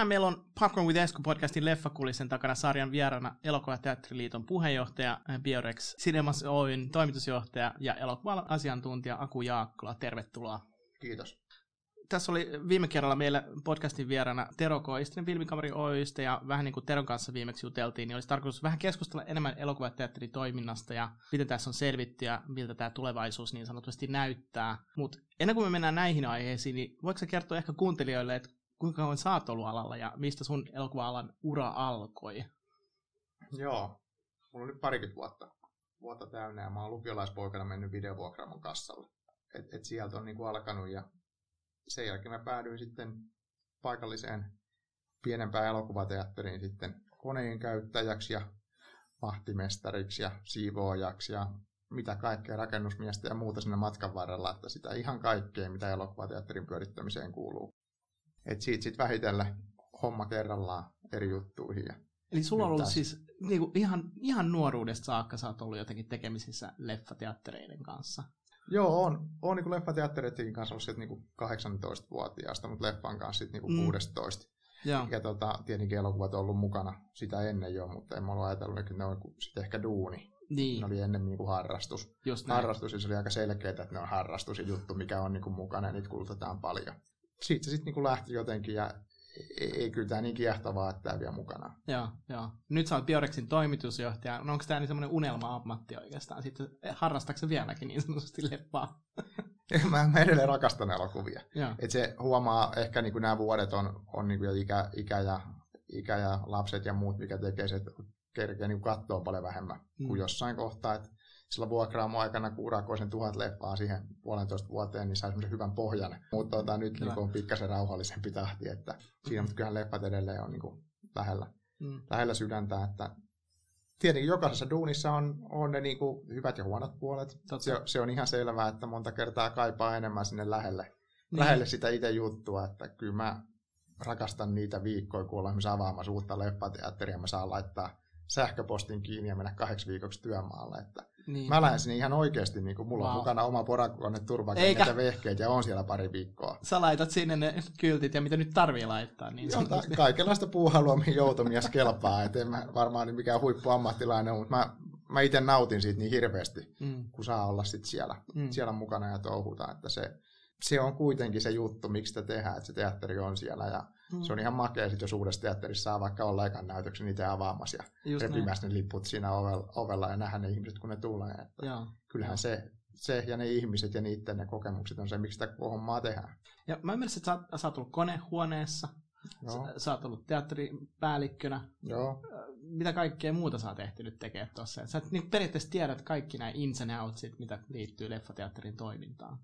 Tänään meillä on Popcorn with Esko podcastin leffakulisen takana sarjan vieraana Elokuvateatteriliiton puheenjohtaja eh, Biorex Cinemas Oyn toimitusjohtaja ja elokuvan asiantuntija Aku Jaakkola. Tervetuloa. Kiitos. Tässä oli viime kerralla meillä podcastin vieraana Tero Koistinen Filmikamari Oystä ja vähän niin kuin Teron kanssa viimeksi juteltiin, niin olisi tarkoitus vähän keskustella enemmän elokuvateatterin toiminnasta ja miten tässä on selvitty ja miltä tämä tulevaisuus niin sanotusti näyttää. Mutta ennen kuin me mennään näihin aiheisiin, niin voiko kertoa ehkä kuuntelijoille, että kuinka kauan sä oot ollut alalla ja mistä sun elokuva-alan ura alkoi? Joo, mulla oli parikymmentä vuotta, vuotta täynnä ja mä oon lukiolaispoikana mennyt videovuokraamon kassalle. Et, et sieltä on niinku alkanut ja sen jälkeen mä päädyin sitten paikalliseen pienempään elokuvateatteriin sitten koneen käyttäjäksi ja vahtimestariksi ja siivoojaksi ja mitä kaikkea rakennusmiestä ja muuta sinne matkan varrella, että sitä ihan kaikkea, mitä elokuvateatterin pyörittämiseen kuuluu. Et siitä sitten vähitellen homma kerrallaan eri juttuihin. Ja Eli sulla on ollut siis niinku, ihan, ihan nuoruudesta saakka sä oot ollut jotenkin tekemisissä leffateattereiden kanssa. Joo, on, on niin leffateattereiden kanssa ollut niin 18-vuotiaasta, mutta leffan kanssa sitten niin mm. 16. Ja, ja tota, tietenkin elokuvat on ollut mukana sitä ennen jo, mutta en mä ollut ajatellut, että ne on sitten ehkä duuni. Niin. Ne oli ennen niin kuin harrastus. Just näin. harrastus, se oli aika selkeää, että ne on harrastus ja juttu, mikä on niin kuin mukana, ja niitä kulutetaan paljon siitä se sitten niinku lähti jotenkin ja ei, ei kyllä tämä niin kiehtovaa, että tämä vielä mukana. Joo, joo. Nyt sä oot Biorexin toimitusjohtaja. No onko tämä niin semmoinen unelma-ammatti oikeastaan? Sitten harrastaako vieläkin niin sanotusti leppaa? mä, mä edelleen rakastan elokuvia. Et se huomaa, ehkä niin nämä vuodet on, on niin kuin ikä, ikä, ja, ikä ja lapset ja muut, mikä tekee se, että kerkee niin katsoa paljon vähemmän mm. kuin jossain kohtaa. Että sillä vuokraamo-aikana, kun urakoi sen tuhat leffaa siihen puolentoista vuoteen, niin sai semmoisen hyvän pohjan. Mutta tota, nyt niin on pikkasen rauhallisempi tahti, että siinä, mutta kyllähän leffat edelleen on niin kuin lähellä, mm. lähellä sydäntä, että tietenkin jokaisessa duunissa on, on ne niin kuin hyvät ja huonot puolet. Se, se, on ihan selvää, että monta kertaa kaipaa enemmän sinne lähelle, niin. lähelle sitä itse juttua, että kyllä mä rakastan niitä viikkoja, kun ollaan avaamassa uutta leffateatteria, mä saan laittaa sähköpostin kiinni ja mennä kahdeksi viikoksi työmaalle. Että niin. Mä lähden sinne ihan oikeasti, niin kuin mulla wow. on mukana oma porakone, turvakengät ja vehkeet ja on siellä pari viikkoa. Sä laitat sinne ne kyltit ja mitä nyt tarvii laittaa. Niin Joo, ta- kaikenlaista puuhalua, mihin joutomies kelpaa. Et en mä varmaan niin mikään huippuammattilainen, mutta mä, mä itse nautin siitä niin hirveästi, mm. kun saa olla sit siellä, mm. siellä mukana ja touhuta. Että se, se on kuitenkin se juttu, miksi sitä tehdään, että se teatteri on siellä ja Mm. Se on ihan makea, sit jos uudessa teatterissa saa vaikka olla ekan näytöksen itse avaamassa ja repimässä ne liput siinä ovella, ovella ja nähdä ne ihmiset, kun ne tulee. Että Joo. Kyllähän se, se ja ne ihmiset ja niiden ne kokemukset on se, miksi sitä hommaa tehdään. Ja mä ymmärrän, että sä, sä oot ollut konehuoneessa, Joo. Sä, sä oot ollut teatteripäällikkönä. Joo. Mitä kaikkea muuta sä oot ehtinyt tekemään tuossa? Sä niin periaatteessa tiedät kaikki nämä ins and outsit, mitä liittyy leffateatterin toimintaan.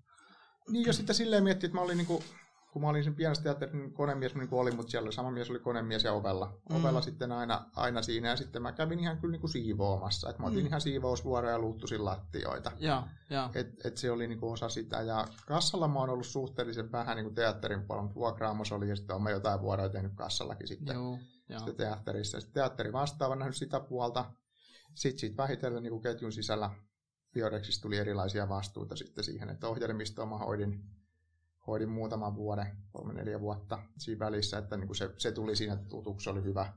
Niin, jos sitten silleen miettii, että mä olin niinku kun mä olin sen pienessä teatterin niin konemies, niin kuin oli, mutta siellä sama mies oli konemies ja ovella. Mm. Ovella sitten aina, aina siinä, ja sitten mä kävin ihan kyllä niin kuin siivoamassa. Et mä otin mm. ihan siivousvuoroja ja luuttusin lattioita. Ja, ja. Et, et se oli niin kuin osa sitä. Ja kassalla mä oon ollut suhteellisen vähän niin kuin teatterin puolella, mutta vuokraamos oli, ja sitten olen jotain vuoroja tehnyt kassallakin sitten, Joo, sitten teatterissa. Sitten teatteri vastaava nähnyt sitä puolta. Sitten siitä vähitellen niin kuin ketjun sisällä Biodexista tuli erilaisia vastuuta sitten siihen, että ohjelmistoa mä hoidin hoidin muutaman vuoden, kolme neljä vuotta siinä välissä, että niin kuin se, se tuli siinä tutuksi, oli hyvä,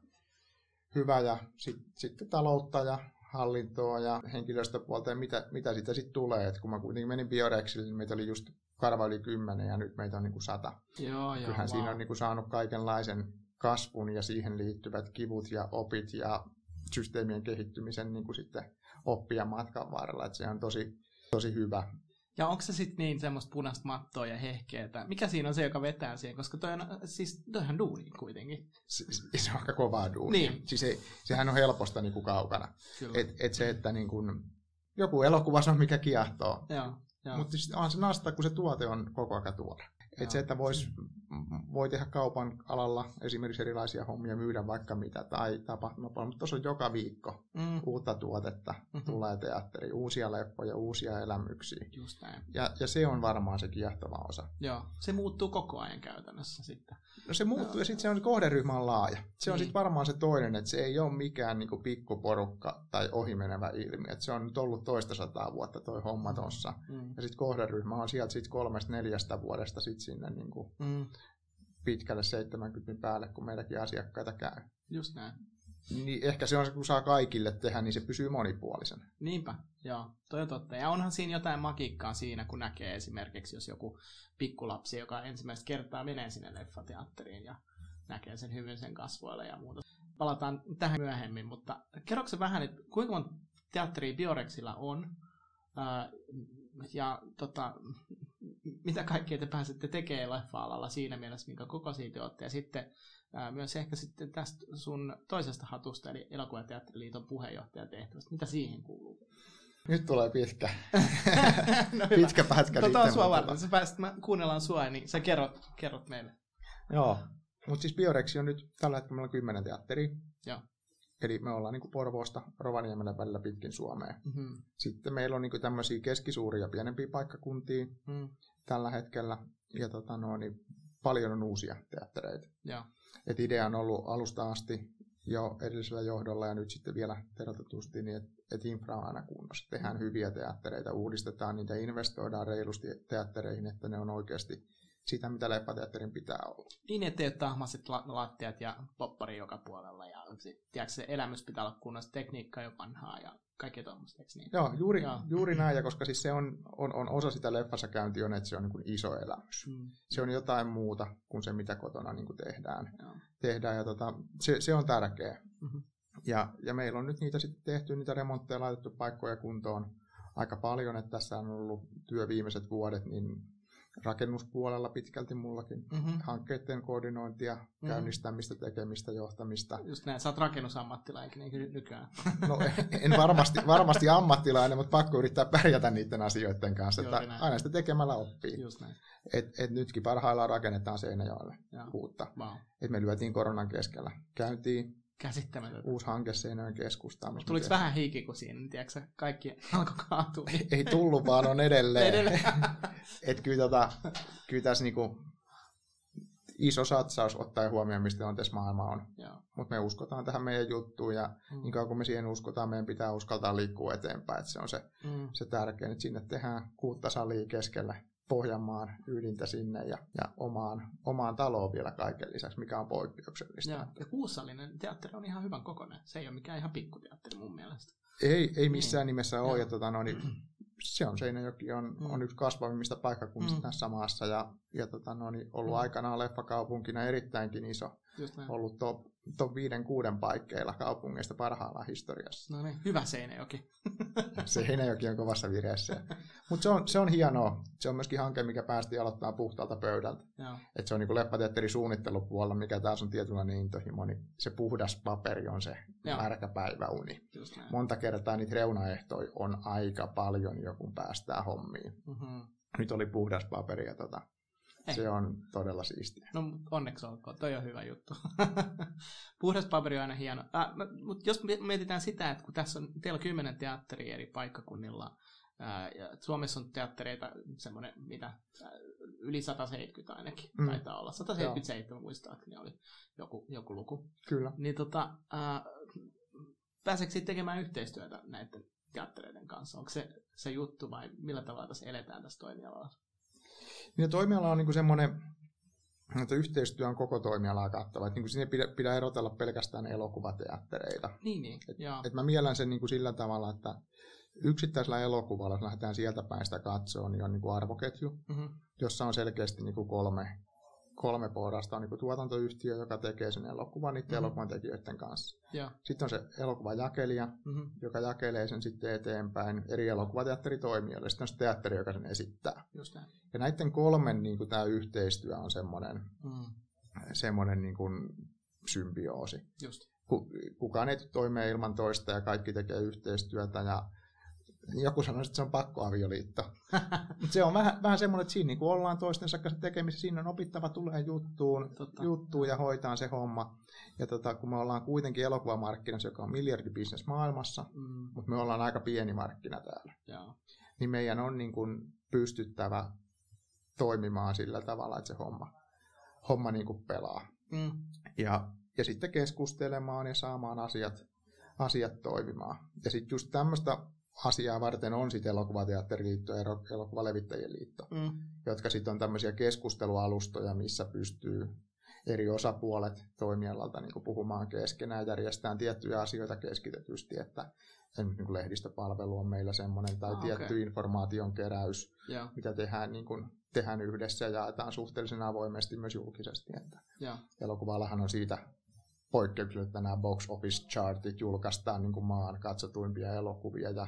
hyvä ja sitten sit taloutta ja hallintoa ja henkilöstöpuolta ja mitä, mitä sitä sitten tulee. Et kun mä kuitenkin menin Biorexille, niin meitä oli just karva yli kymmenen ja nyt meitä on niin kuin sata. Joo, joo, Kyllähän wow. siinä on niin kuin saanut kaikenlaisen kasvun ja siihen liittyvät kivut ja opit ja systeemien kehittymisen niin kuin sitten oppia matkan varrella. Et se on tosi, tosi hyvä. Ja onko se sitten niin semmoista punaista mattoa ja hehkeetä? Mikä siinä on se, joka vetää siihen? Koska toi on, siis toihan duuni kuitenkin. Se, se on aika kovaa duuni. Niin. Siis se, sehän on helposta niin kuin kaukana. Et, et se, että niin kuin, joku elokuva on mikä kiehtoo. Mutta siis on se nasta, kun se tuote on koko ajan tuore. Et se, että vois, voi tehdä kaupan alalla esimerkiksi erilaisia hommia, myydä vaikka mitä tai tapahtumapalveluja, mutta tuossa on joka viikko mm. uutta tuotetta, mm-hmm. tulee teatteri, uusia leppoja, uusia elämyksiä. Just näin. Ja, ja se on varmaan se kiehtova osa. Joo, se muuttuu koko ajan käytännössä sitten. No se muuttuu no. ja sitten se on kohderyhmä on laaja. Se on niin. sitten varmaan se toinen, että se ei ole mikään niinku pikkuporukka tai ohimenevä ilmiö. Et se on nyt ollut toista sataa vuotta toi homma tuossa. Mm. Ja sitten kohderyhmä on sieltä sit kolmesta neljästä vuodesta sit sinne niin kuin mm. pitkälle 70 päälle, kun meidänkin asiakkaita käy. Just näin. Niin ehkä se on se, kun saa kaikille tehdä, niin se pysyy monipuolisena. Niinpä, joo, toi on totta. Ja onhan siinä jotain magiikkaa siinä, kun näkee esimerkiksi, jos joku pikkulapsi, joka ensimmäistä kertaa menee sinne leffateatteriin ja näkee sen hyvin sen kasvoille ja muuta. Palataan tähän myöhemmin, mutta kerroksä vähän, että kuinka monta teatteria Biorexilla on, ja tota, mitä kaikkea te pääsette tekemään leffa-alalla siinä mielessä, minkä koko siitä olette. Ja sitten ää, myös ehkä sitten tästä sun toisesta hatusta, eli Elokuvateatteriliiton tehtävästä. Mitä siihen kuuluu? Nyt tulee pitkä, no pitkä pätkä. Tota on sua varten. Sä pääset, mä kuunnellaan sua, niin sä kerrot, kerrot meille. Joo, mutta siis Biorexi on nyt tällä hetkellä meillä on kymmenen teatteria. Joo. Eli me ollaan niin kuin Porvoosta Rovaniemellä välillä pitkin Suomea. Mm-hmm. Sitten meillä on niin kuin tämmöisiä keskisuuria pienempiä paikkakuntia mm. tällä hetkellä. Ja tota, no, niin paljon on uusia teattereita. Ja. Et idea on ollut alusta asti jo edellisellä johdolla ja nyt sitten vielä terotetusti, niin että et infra on aina kunnossa. Tehdään mm. hyviä teattereita, uudistetaan niitä, investoidaan reilusti teattereihin, että ne on oikeasti sitä, mitä leffateatterin pitää olla. Niin, ettei ole tahmaset lattiat ja poppari joka puolella. Ja tiedätkö, se elämys pitää olla kunnossa, tekniikka jo vanhaa ja kaikkea tuommoista, niin? Joo, juuri, Joo. juuri näin, ja koska siis se on, on, on osa sitä leffassa käyntiä on, että se on niin kuin iso elämys. Mm. Se on jotain muuta kuin se, mitä kotona niin kuin tehdään. Joo. tehdään ja tota, se, se on tärkeä. Mm-hmm. Ja, ja meillä on nyt niitä sitten tehty, niitä remontteja laitettu paikkoja kuntoon aika paljon, että tässä on ollut työ viimeiset vuodet, niin rakennuspuolella pitkälti mullakin. Mm-hmm. Hankkeiden koordinointia, mm-hmm. käynnistämistä, tekemistä, johtamista. Just näin, sä oot rakennusammattilainen niin nykyään. No en varmasti, varmasti ammattilainen, mutta pakko yrittää pärjätä niiden asioiden kanssa. että aina sitä tekemällä oppii. Just näin. Et, et nytkin parhaillaan rakennetaan Seinäjoelle uutta. Wow. Et me lyötiin koronan keskellä käyntiin Käsittämätöntä. Uusi hanke Seinäjoen keskustaan. Tuliko vähän hiiki, kun siinä, tiedätkö, kaikki alkoi kaatua? Niin... Ei tullut, vaan on edelleen. edelleen. Et kyllä, tota, kyllä tässä niinku iso satsaus ottaa huomioon, mistä on tässä maailma on. Mutta me uskotaan tähän meidän juttuun ja mm. niin kauan kun me siihen uskotaan, meidän pitää uskaltaa liikkua eteenpäin. Et se on se, mm. se tärkein, että sinne tehdään kuutta salia keskellä Pohjanmaan ydintä sinne ja, ja omaan, omaan taloon vielä kaiken lisäksi, mikä on poikkeuksellista. Ja, ja Kuussallinen teatteri on ihan hyvän kokoinen. Se ei ole mikään ihan pikkuteatteri mun mielestä. Ei, ei missään niin. nimessä ole. Ja, tota, no, niin, se on Seinäjoki on, mm. on yksi kasvavimmista paikkakunnista mm. tässä maassa ja, ja tota, no, niin ollut mm. aikanaan leffakaupunkina erittäinkin iso. Ollut top, top 5-6 paikkeilla kaupungeista parhaillaan historiassa. No niin, hyvä Seinäjoki. Seinäjoki on kovassa vireessä. Mutta se on, se on hienoa. Se on myöskin hanke, mikä päästiin aloittamaan puhtaalta pöydältä. Et se on niin leppateatteri suunnittelupuolella, mikä taas on tietynlainen intohimo, niin se puhdas paperi on se Joo. märkä päiväuni. Monta kertaa niitä reunaehtoja on aika paljon jo, kun päästään hommiin. Mm-hmm. Nyt oli puhdas paperi ja tota, ei. Se on todella siistiä. No onneksi olkoon, toi on hyvä juttu. Puhdas paperi on aina hieno. Äh, mutta jos mietitään sitä, että kun tässä on, teillä on kymmenen teatteria eri paikkakunnilla, äh, ja Suomessa on teattereita semmoinen, mitä, äh, yli 170 ainakin, mm. taitaa olla. 177 Joo. muistaakseni oli joku, joku luku. Kyllä. Niin tota, äh, pääseekö tekemään yhteistyötä näiden teattereiden kanssa? Onko se se juttu vai millä tavalla tässä eletään tässä toimialalla? Niin toimiala on niin semmoinen, että yhteistyö on koko toimialaa kattava. Että niin kuin sinne pidä, pidä erotella pelkästään elokuvateattereita. Niin, niin. Et, et mä miellän sen niin kuin sillä tavalla, että yksittäisellä elokuvalla, jos lähdetään sieltä päin sitä katsoa, niin on niin kuin arvoketju, mm-hmm. jossa on selkeästi niin kuin kolme kolme porrasta on niin tuotantoyhtiö, joka tekee sen elokuvan niiden mm-hmm. elokuvan tekijöiden kanssa. Ja. Sitten on se elokuvan jakelija, mm-hmm. joka jakelee sen sitten eteenpäin eri elokuvateatteritoimijoille. Sitten on se teatteri, joka sen esittää. Just ja näiden kolmen niin kuin, tämä yhteistyö on semmoinen, mm. semmoinen niin kuin, symbioosi. Just. Kukaan ei toimeen ilman toista ja kaikki tekee yhteistyötä ja joku sanoi, että se on pakkoavioliitto. Mutta se on vähän, vähän semmoinen, että siinä niin ollaan toistensa kanssa tekemisissä, siinä on opittava tulee juttuun, juttuun ja hoitaa se homma. Ja tota, kun me ollaan kuitenkin elokuvamarkkinassa, joka on miljardibisnes maailmassa, mm. mutta me ollaan aika pieni markkina täällä, ja. niin meidän on niin kuin pystyttävä toimimaan sillä tavalla, että se homma, homma niin kuin pelaa. Mm. Ja, ja sitten keskustelemaan ja saamaan asiat, asiat toimimaan. Ja sitten just tämmöistä asiaa varten on sitten elokuvateatteriliitto ja elokuvalevittäjien liitto, mm. jotka sitten on tämmöisiä keskustelualustoja, missä pystyy eri osapuolet toimialalta niin puhumaan keskenään, järjestetään tiettyjä asioita keskitetysti, että niin kuin lehdistöpalvelu on meillä semmoinen, tai ah, tietty okay. informaation keräys, yeah. mitä tehdään, niin kuin, tehdään yhdessä ja jaetaan suhteellisen avoimesti myös julkisesti. Että yeah. Elokuvalahan on siitä poikkeuksellisesti, että nämä box office chartit julkaistaan niin kuin maan katsotuimpia elokuvia ja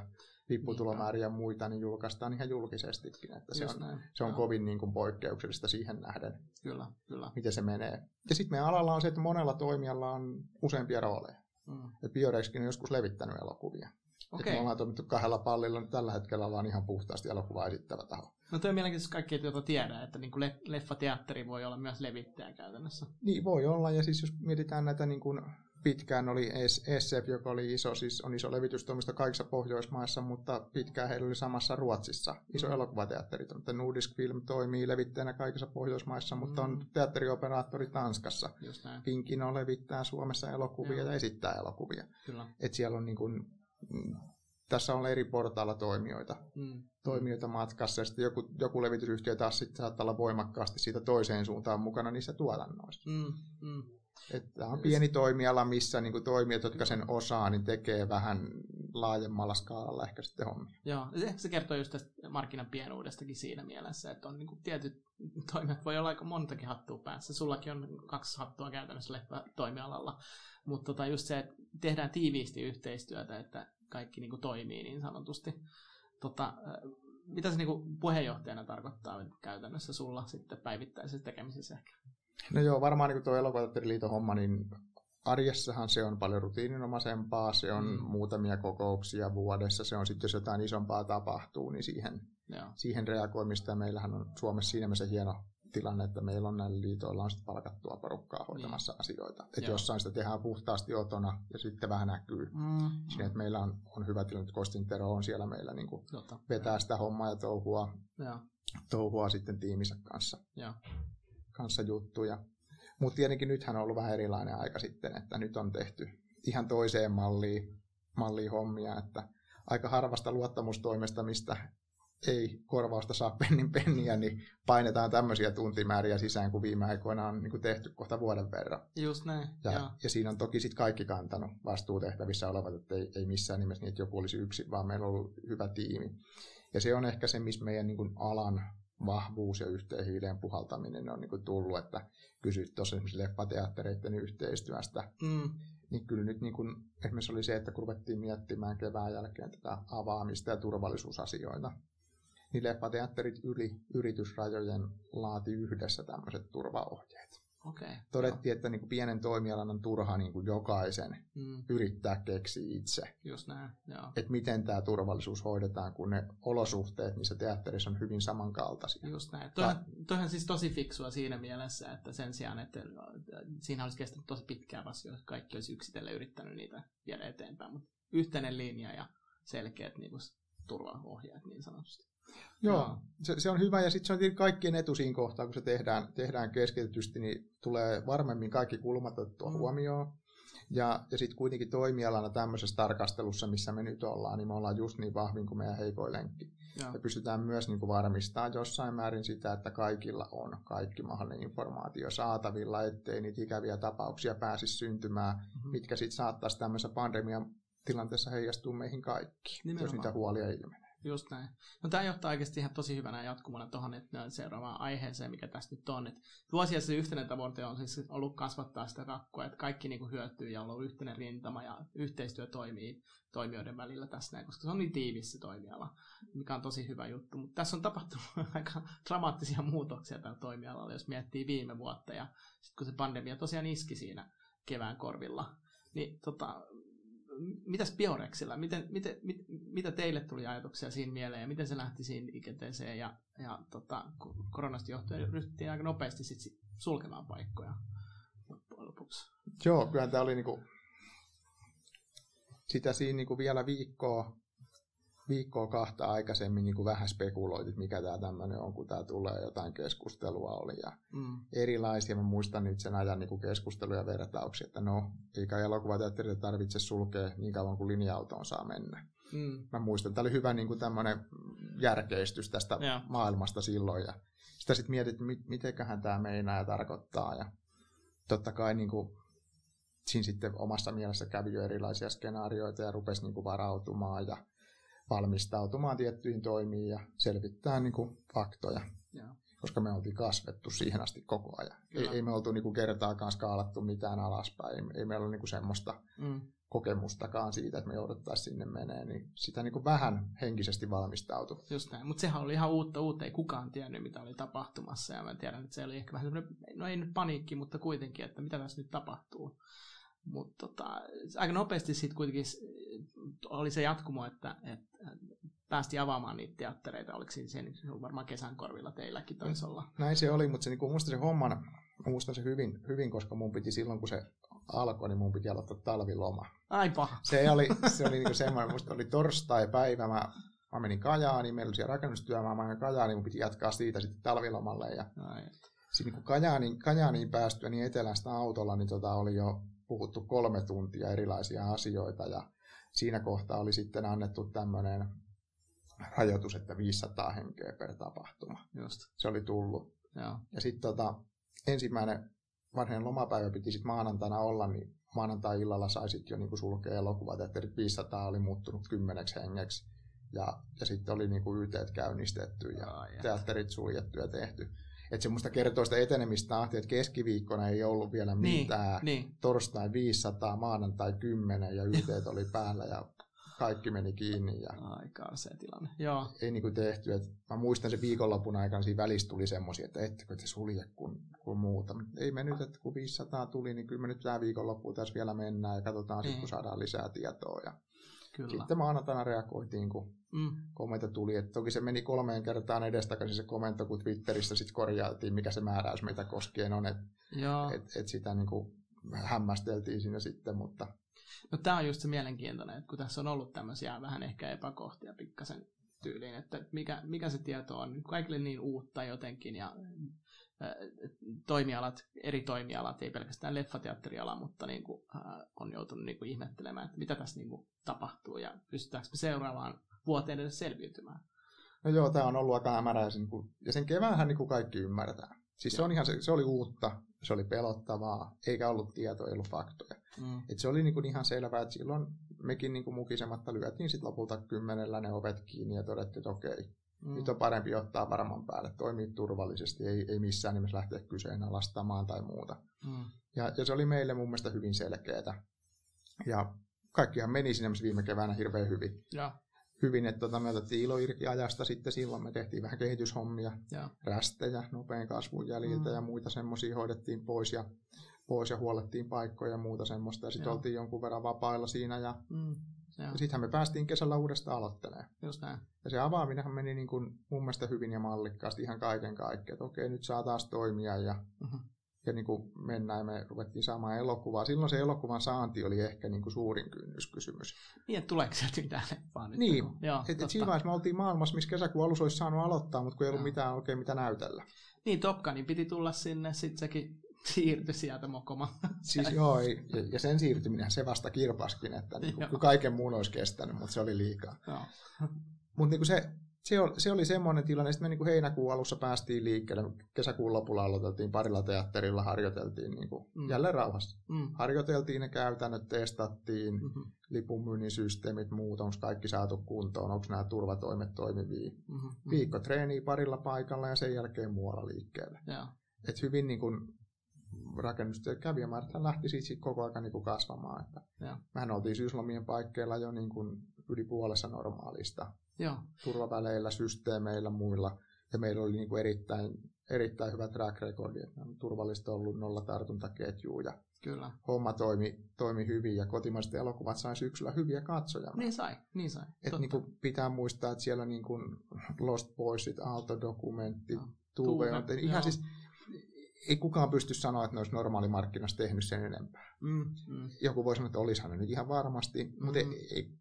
lipputulomääriä ja muita, niin julkaistaan ihan julkisestikin. Että se on, se on kovin niin kuin poikkeuksellista siihen nähden, kyllä, kyllä. miten se menee. Ja sitten meidän alalla on se, että monella toimijalla on useampia rooleja. Mm. Biorexkin on joskus levittänyt elokuvia. Okay. me ollaan toimittu kahdella pallilla, niin tällä hetkellä ollaan ihan puhtaasti elokuvaa esittävä taho. No tuo on mielenkiintoista kaikki, joita tiedä, että niin kuin leffateatteri voi olla myös levittäjä käytännössä. Niin voi olla, ja siis jos mietitään näitä niin kuin pitkään oli SF, joka oli iso, siis on iso levitystoimisto kaikissa Pohjoismaissa, mutta pitkään heillä oli samassa Ruotsissa iso mm. elokuvateatteri. Nordisk Film toimii levittäjänä kaikissa Pohjoismaissa, mutta on mm. teatterioperaattori Tanskassa. Pinkino levittää Suomessa elokuvia Joo. ja esittää elokuvia. Kyllä. Et siellä on niin kuin, mm, tässä on eri portailla toimijoita, mm. toimijoita matkassa, ja sitten joku, joku levitysyhtiö taas sitten saattaa olla voimakkaasti siitä toiseen suuntaan mukana niissä tuotannoissa. Mm. Mm. Että on pieni toimiala, missä niin kuin toimijat, jotka sen osaa, niin tekee vähän laajemmalla skaalalla ehkä sitten hommia. Joo, se kertoo just tästä markkinan pienuudestakin siinä mielessä, että on niin kuin tietyt toimijat, voi olla aika montakin hattua päässä. Sullakin on kaksi hattua käytännössä leffa-toimialalla, mutta tota just se, että tehdään tiiviisti yhteistyötä, että kaikki niin kuin toimii niin sanotusti. Tota, mitä se niin kuin puheenjohtajana tarkoittaa käytännössä sulla sitten päivittäisessä tekemisessä ehkä? No joo, varmaan niin tuo elokuvateatteriliiton homma, niin arjessahan se on paljon rutiininomaisempaa, se on mm. muutamia kokouksia vuodessa, se on sitten, jos jotain isompaa tapahtuu, niin siihen, joo. siihen reagoimista. Meillähän on Suomessa siinä mielessä hieno tilanne, että meillä on näillä liitoilla on sitten palkattua porukkaa hoitamassa niin. asioita. Että jossain sitä tehdään puhtaasti otona ja sitten vähän näkyy mm. siinä, että meillä on, on hyvä tilanne, että Kostin Tero on siellä meillä niin kuin vetää ja. sitä hommaa ja touhua, ja. touhua sitten tiiminsä kanssa. Ja kanssa juttuja. Mutta tietenkin nythän on ollut vähän erilainen aika sitten, että nyt on tehty ihan toiseen malliin, malliin hommia, että aika harvasta luottamustoimesta, mistä ei korvausta saa pennin penniä, niin painetaan tämmöisiä tuntimääriä sisään, kuin viime aikoina on niin tehty kohta vuoden verran. Just näin. Ja, ja siinä on toki sitten kaikki kantanut vastuutehtävissä olevat, että ei, ei missään nimessä niin, että joku olisi yksin, vaan meillä on ollut hyvä tiimi. Ja se on ehkä se, missä meidän niin kuin alan vahvuus ja yhteen hiileen puhaltaminen on niin kuin tullut, että kysyt tuossa esimerkiksi leffateattereiden yhteistyöstä, mm. niin kyllä nyt niin kuin, esimerkiksi oli se, että kun ruvettiin miettimään kevään jälkeen tätä avaamista ja turvallisuusasioita, niin leffateatterit yli yritysrajojen laati yhdessä tämmöiset turvaohjeet. Okay, Todettiin, joo. että niin kuin pienen toimialan on turha niin kuin jokaisen mm. yrittää keksiä itse. Just näin, joo. Että miten tämä turvallisuus hoidetaan, kun ne olosuhteet niissä teatterissa on hyvin samankaltaisia. Just näin. Toihan, toihan siis tosi fiksua siinä mielessä, että sen sijaan, että siinä olisi kestänyt tosi pitkään vasta, jos kaikki olisi yksitellen yrittänyt niitä viedä eteenpäin. Mutta yhteinen linja ja selkeät niin kuin, turvaohjeet niin sanotusti. Joo, se, se on hyvä ja sitten se on kaikkien etu siinä kohtaa, kun se tehdään, tehdään keskitetysti, niin tulee varmemmin kaikki kulmat otettua mm. huomioon. Ja, ja sitten kuitenkin toimialana tämmöisessä tarkastelussa, missä me nyt ollaan, niin me ollaan just niin vahvin kuin meidän heikoin lenkki. Ja, ja pystytään myös niin kuin varmistamaan jossain määrin sitä, että kaikilla on kaikki mahdollinen informaatio saatavilla, ettei niitä ikäviä tapauksia pääsisi syntymään, mm-hmm. mitkä sitten saattaisi tämmöisessä pandemian tilanteessa heijastua meihin kaikkiin, jos niitä huolia ilmenee. Just näin. No tämä johtaa oikeasti ihan tosi hyvänä jatkumana tuohon seuraavaan aiheeseen, mikä tässä nyt on. vuosia se yhteinen tavoite on siis ollut kasvattaa sitä rakkoa, että kaikki niinku hyötyy ja on ollut yhteinen rintama ja yhteistyö toimii toimijoiden välillä tässä näin, koska se on niin tiivis se toimiala, mikä on tosi hyvä juttu. Mutta tässä on tapahtunut aika dramaattisia muutoksia tällä toimialalla, jos miettii viime vuotta ja sitten kun se pandemia tosiaan iski siinä kevään korvilla, niin tota, mitäs Biorexilla, miten, miten, mit, mitä teille tuli ajatuksia siinä mieleen ja miten se lähti siinä liikenteeseen ja, ja tota, koronasta johtuen ryhdyttiin aika nopeasti sit sulkemaan paikkoja loppujen lopuksi. Joo, kyllä tämä oli niinku, sitä siinä niinku vielä viikkoa viikkoa kahta aikaisemmin niin kuin vähän spekuloitit, että mikä tämä tämmöinen on, kun tämä tulee, jotain keskustelua oli ja mm. erilaisia. Mä muistan nyt sen ajan niin kuin keskusteluja ja vertauksia, että no, eikä elokuvateatterita tarvitse sulkea niin kauan kuin linja-autoon saa mennä. Mm. Mä muistan, tämä oli hyvä niin kuin tämmöinen järkeistys tästä yeah. maailmasta silloin ja sitä sitten mietit, että mitenköhän tämä meinaa ja tarkoittaa ja totta kai niin kuin, siinä sitten omassa mielessä kävi jo erilaisia skenaarioita ja rupesi niin kuin varautumaan ja valmistautumaan tiettyihin toimiin ja selvittää niin kuin faktoja. Ja. Koska me oltiin kasvettu siihen asti koko ajan. Ei, ei me oltu niin kuin kertaakaan skaalattu mitään alaspäin. Ei, ei meillä ole niin kuin semmoista mm. kokemustakaan siitä, että me jouduttaisiin sinne menee. Niin sitä niin kuin vähän henkisesti valmistautu. Just näin. Mutta sehän oli ihan uutta, uutta. Ei kukaan tiennyt, mitä oli tapahtumassa. Ja mä tiedän, että se oli ehkä vähän semmoinen, no ei nyt paniikki, mutta kuitenkin, että mitä tässä nyt tapahtuu. Mutta tota, aika nopeasti sitten kuitenkin oli se jatkumo, että, että päästiin avaamaan niitä teattereita. Oliko siinä se, se varmaan kesän korvilla teilläkin taisi olla? Näin se oli, mutta se, niin muista se homman, muistan se hyvin, hyvin, koska mun piti silloin, kun se alkoi, niin mun piti aloittaa talviloma. Ai paha. Se oli, se oli niin semmoinen, musta oli torstai-päivä, mä, mä menin Kajaaniin, meillä oli siellä rakennustyömaa, mä menin Kajaaniin, mun piti jatkaa siitä sitten talvilomalle. Ja Ai. Sitten niin Kajaaniin, Kajaaniin päästyä niin etelästä autolla, niin tota oli jo puhuttu kolme tuntia erilaisia asioita ja siinä kohtaa oli sitten annettu tämmöinen rajoitus, että 500 henkeä per tapahtuma. Just. Se oli tullut. Joo. Ja sitten tota, ensimmäinen varsinainen lomapäivä piti sitten maanantaina olla, niin maanantai-illalla sai sitten jo niinku sulkea elokuvat, että 500 oli muuttunut kymmeneksi hengeksi. Ja, ja sitten oli niinku YT käynnistetty ja oh, teatterit suljettu ja tehty että semmoista kertoo sitä etenemistahtia, että keskiviikkona ei ollut vielä niin, mitään. Niin, niin. Torstai 500, maanantai 10 ja yhteet oli päällä ja kaikki meni kiinni. Ja Aika se tilanne. Joo. Ei niin kuin tehty. Että mä muistan sen viikonlopun aikana siinä välissä tuli semmoisia, että ettekö te sulje kuin, kuin muuta. Ei me nyt, että kun 500 tuli, niin kyllä me nyt tämä viikonloppu tässä vielä mennään ja katsotaan sitten, kun niin. saadaan lisää tietoa. Ja Kyllä. Sitten maanantaina reagoitiin, kun mm. komento tuli. Et toki se meni kolmeen kertaan edestakaisin se komento, kun Twitterissä sitten korjailtiin, mikä se määräys meitä koskien on. Että et, et sitä niin kuin hämmästeltiin siinä sitten, mutta... No tämä on just se mielenkiintoinen, että kun tässä on ollut tämmöisiä vähän ehkä epäkohtia pikkasen tyyliin, että mikä, mikä se tieto on kaikille niin uutta jotenkin ja toimialat, eri toimialat, ei pelkästään leffateatteriala, mutta niin kuin, äh, on joutunut niin kuin ihmettelemään, että mitä tässä niin kuin, tapahtuu ja pystytäänkö me seuraavaan vuoteen edes selviytymään. No joo, tämä on ollut aika hämärää ja sen keväänhän niin kuin kaikki ymmärretään. Siis se, on ihan, se, se oli uutta, se oli pelottavaa, eikä ollut tietoa, ei ollut faktoja. Mm. Et se oli niin kuin ihan selvää, että silloin mekin niin kuin mukisematta lyötiin sit lopulta kymmenellä ne ovet kiinni ja todettiin, että okei, Mm. Nyt on parempi ottaa varman päälle, toimii turvallisesti, ei, ei missään nimessä lähteä kyseenalaistamaan tai muuta. Mm. Ja, ja se oli meille mun mielestä hyvin selkeää. Ja kaikkihan meni sinne viime keväänä hirveän hyvin. Ja. Hyvin, että tota, me otettiin ilo irti ajasta sitten silloin, me tehtiin vähän kehityshommia, ja. rästejä nopean kasvun jäljiltä mm. ja muita semmoisia hoidettiin pois ja, pois ja huolettiin paikkoja ja muuta semmoista. Ja sitten oltiin jonkun verran vapailla siinä ja mm ja sittenhän me päästiin kesällä uudestaan aloittelemaan. Just näin. Ja se avaaminenhan meni niin kuin mun mielestä hyvin ja mallikkaasti ihan kaiken kaikkiaan. Että okei, nyt saa taas toimia ja, uh-huh. ja niin kuin mennään ja me ruvettiin saamaan elokuvaa. Silloin se elokuvan saanti oli ehkä niin kuin suurin kynnyskysymys. Niin, että tuleeko sieltä mitään vaan nyt? Niin, Joo, et, et siinä vaiheessa me oltiin maailmassa, missä kesäkuun alussa olisi saanut aloittaa, mutta kun ei ollut Joo. mitään oikein mitä näytellä. Niin, Top niin piti tulla sinne, sitten sekin siirtyi sieltä mokomaan. Siis joo, ja sen siirtyminen se vasta kirpaskin, että niin kuin, kaiken muun olisi kestänyt, mutta se oli liikaa. Mutta niin se, se, oli, se oli semmoinen tilanne, sitten me niin kuin heinäkuun alussa päästiin liikkeelle, kesäkuun lopulla aloiteltiin parilla teatterilla, harjoiteltiin niin kuin mm. jälleen rauhassa. Mm. Harjoiteltiin ne käytännöt, testattiin, mm-hmm. lipunmyynnin systeemit, muut, onko kaikki saatu kuntoon, onko nämä turvatoimet toimivia. Mm-hmm. Viikko treeniä parilla paikalla ja sen jälkeen muualla liikkeelle. Yeah. Et hyvin niin kuin rakennustyö kävijämäärät lähti siitä koko ajan niin kuin kasvamaan. Että mehän oltiin syyslomien paikkeilla jo niin kuin yli puolessa normaalista. Joo. Turvaväleillä, systeemeillä, muilla. Ja meillä oli niin kuin erittäin, erittäin hyvä track record. On turvallista ollut nolla tartuntaketjua ja Kyllä. homma toimi, toimi hyvin ja kotimaiset elokuvat sai syksyllä hyviä katsoja. Niin sai, niin sai. Et niin kuin pitää muistaa, että siellä niin kuin Lost Boysit, Aalto-dokumentti, no. Tuve, Tuve on, ihan siis ei kukaan pysty sanoa, että ne olisi normaalimarkkinassa tehnyt sen enempää. Mm, mm. Joku voi sanoa, että olisihan ne nyt ihan varmasti, mm. mutta ei, ei,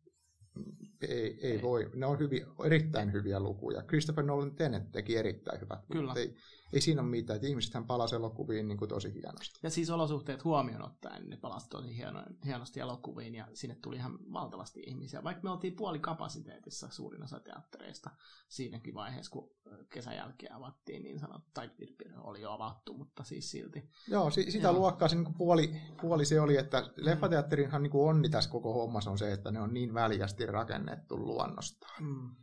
ei, ei voi. Ne on hyviä, erittäin hyviä lukuja. Christopher Nolan Tenet teki erittäin hyvät Kyllä. Ei, ei siinä ole mitään, että ihmisethän palasi elokuviin niin kuin tosi hienosti. Ja siis olosuhteet huomioon ottaen, ne palasi tosi hieno, hienosti elokuviin ja sinne tuli ihan valtavasti ihmisiä. Vaikka me oltiin puoli kapasiteetissa suurin osa teattereista siinäkin vaiheessa, kun kesän jälkeen avattiin niin sanottu, tai oli jo avattu, mutta siis silti. Joo, si- sitä Joo. luokkaa se niin puoli, puoli se oli, että mm. leffateatterinhan niin onni tässä koko hommassa on se, että ne on niin väljästi rakennettu luonnostaan. Mm.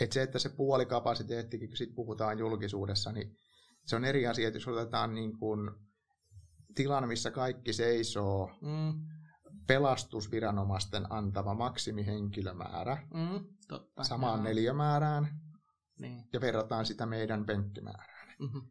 Et se, että se puolikapasiteettikin, kun sit puhutaan julkisuudessa, niin se on eri asia, että jos otetaan niin kuin tilanne, missä kaikki seisoo, mm. pelastusviranomaisten antama maksimihenkilömäärä mm, totta, samaan joo. neliömäärään niin. ja verrataan sitä meidän penkkimäärään. Mm-hmm.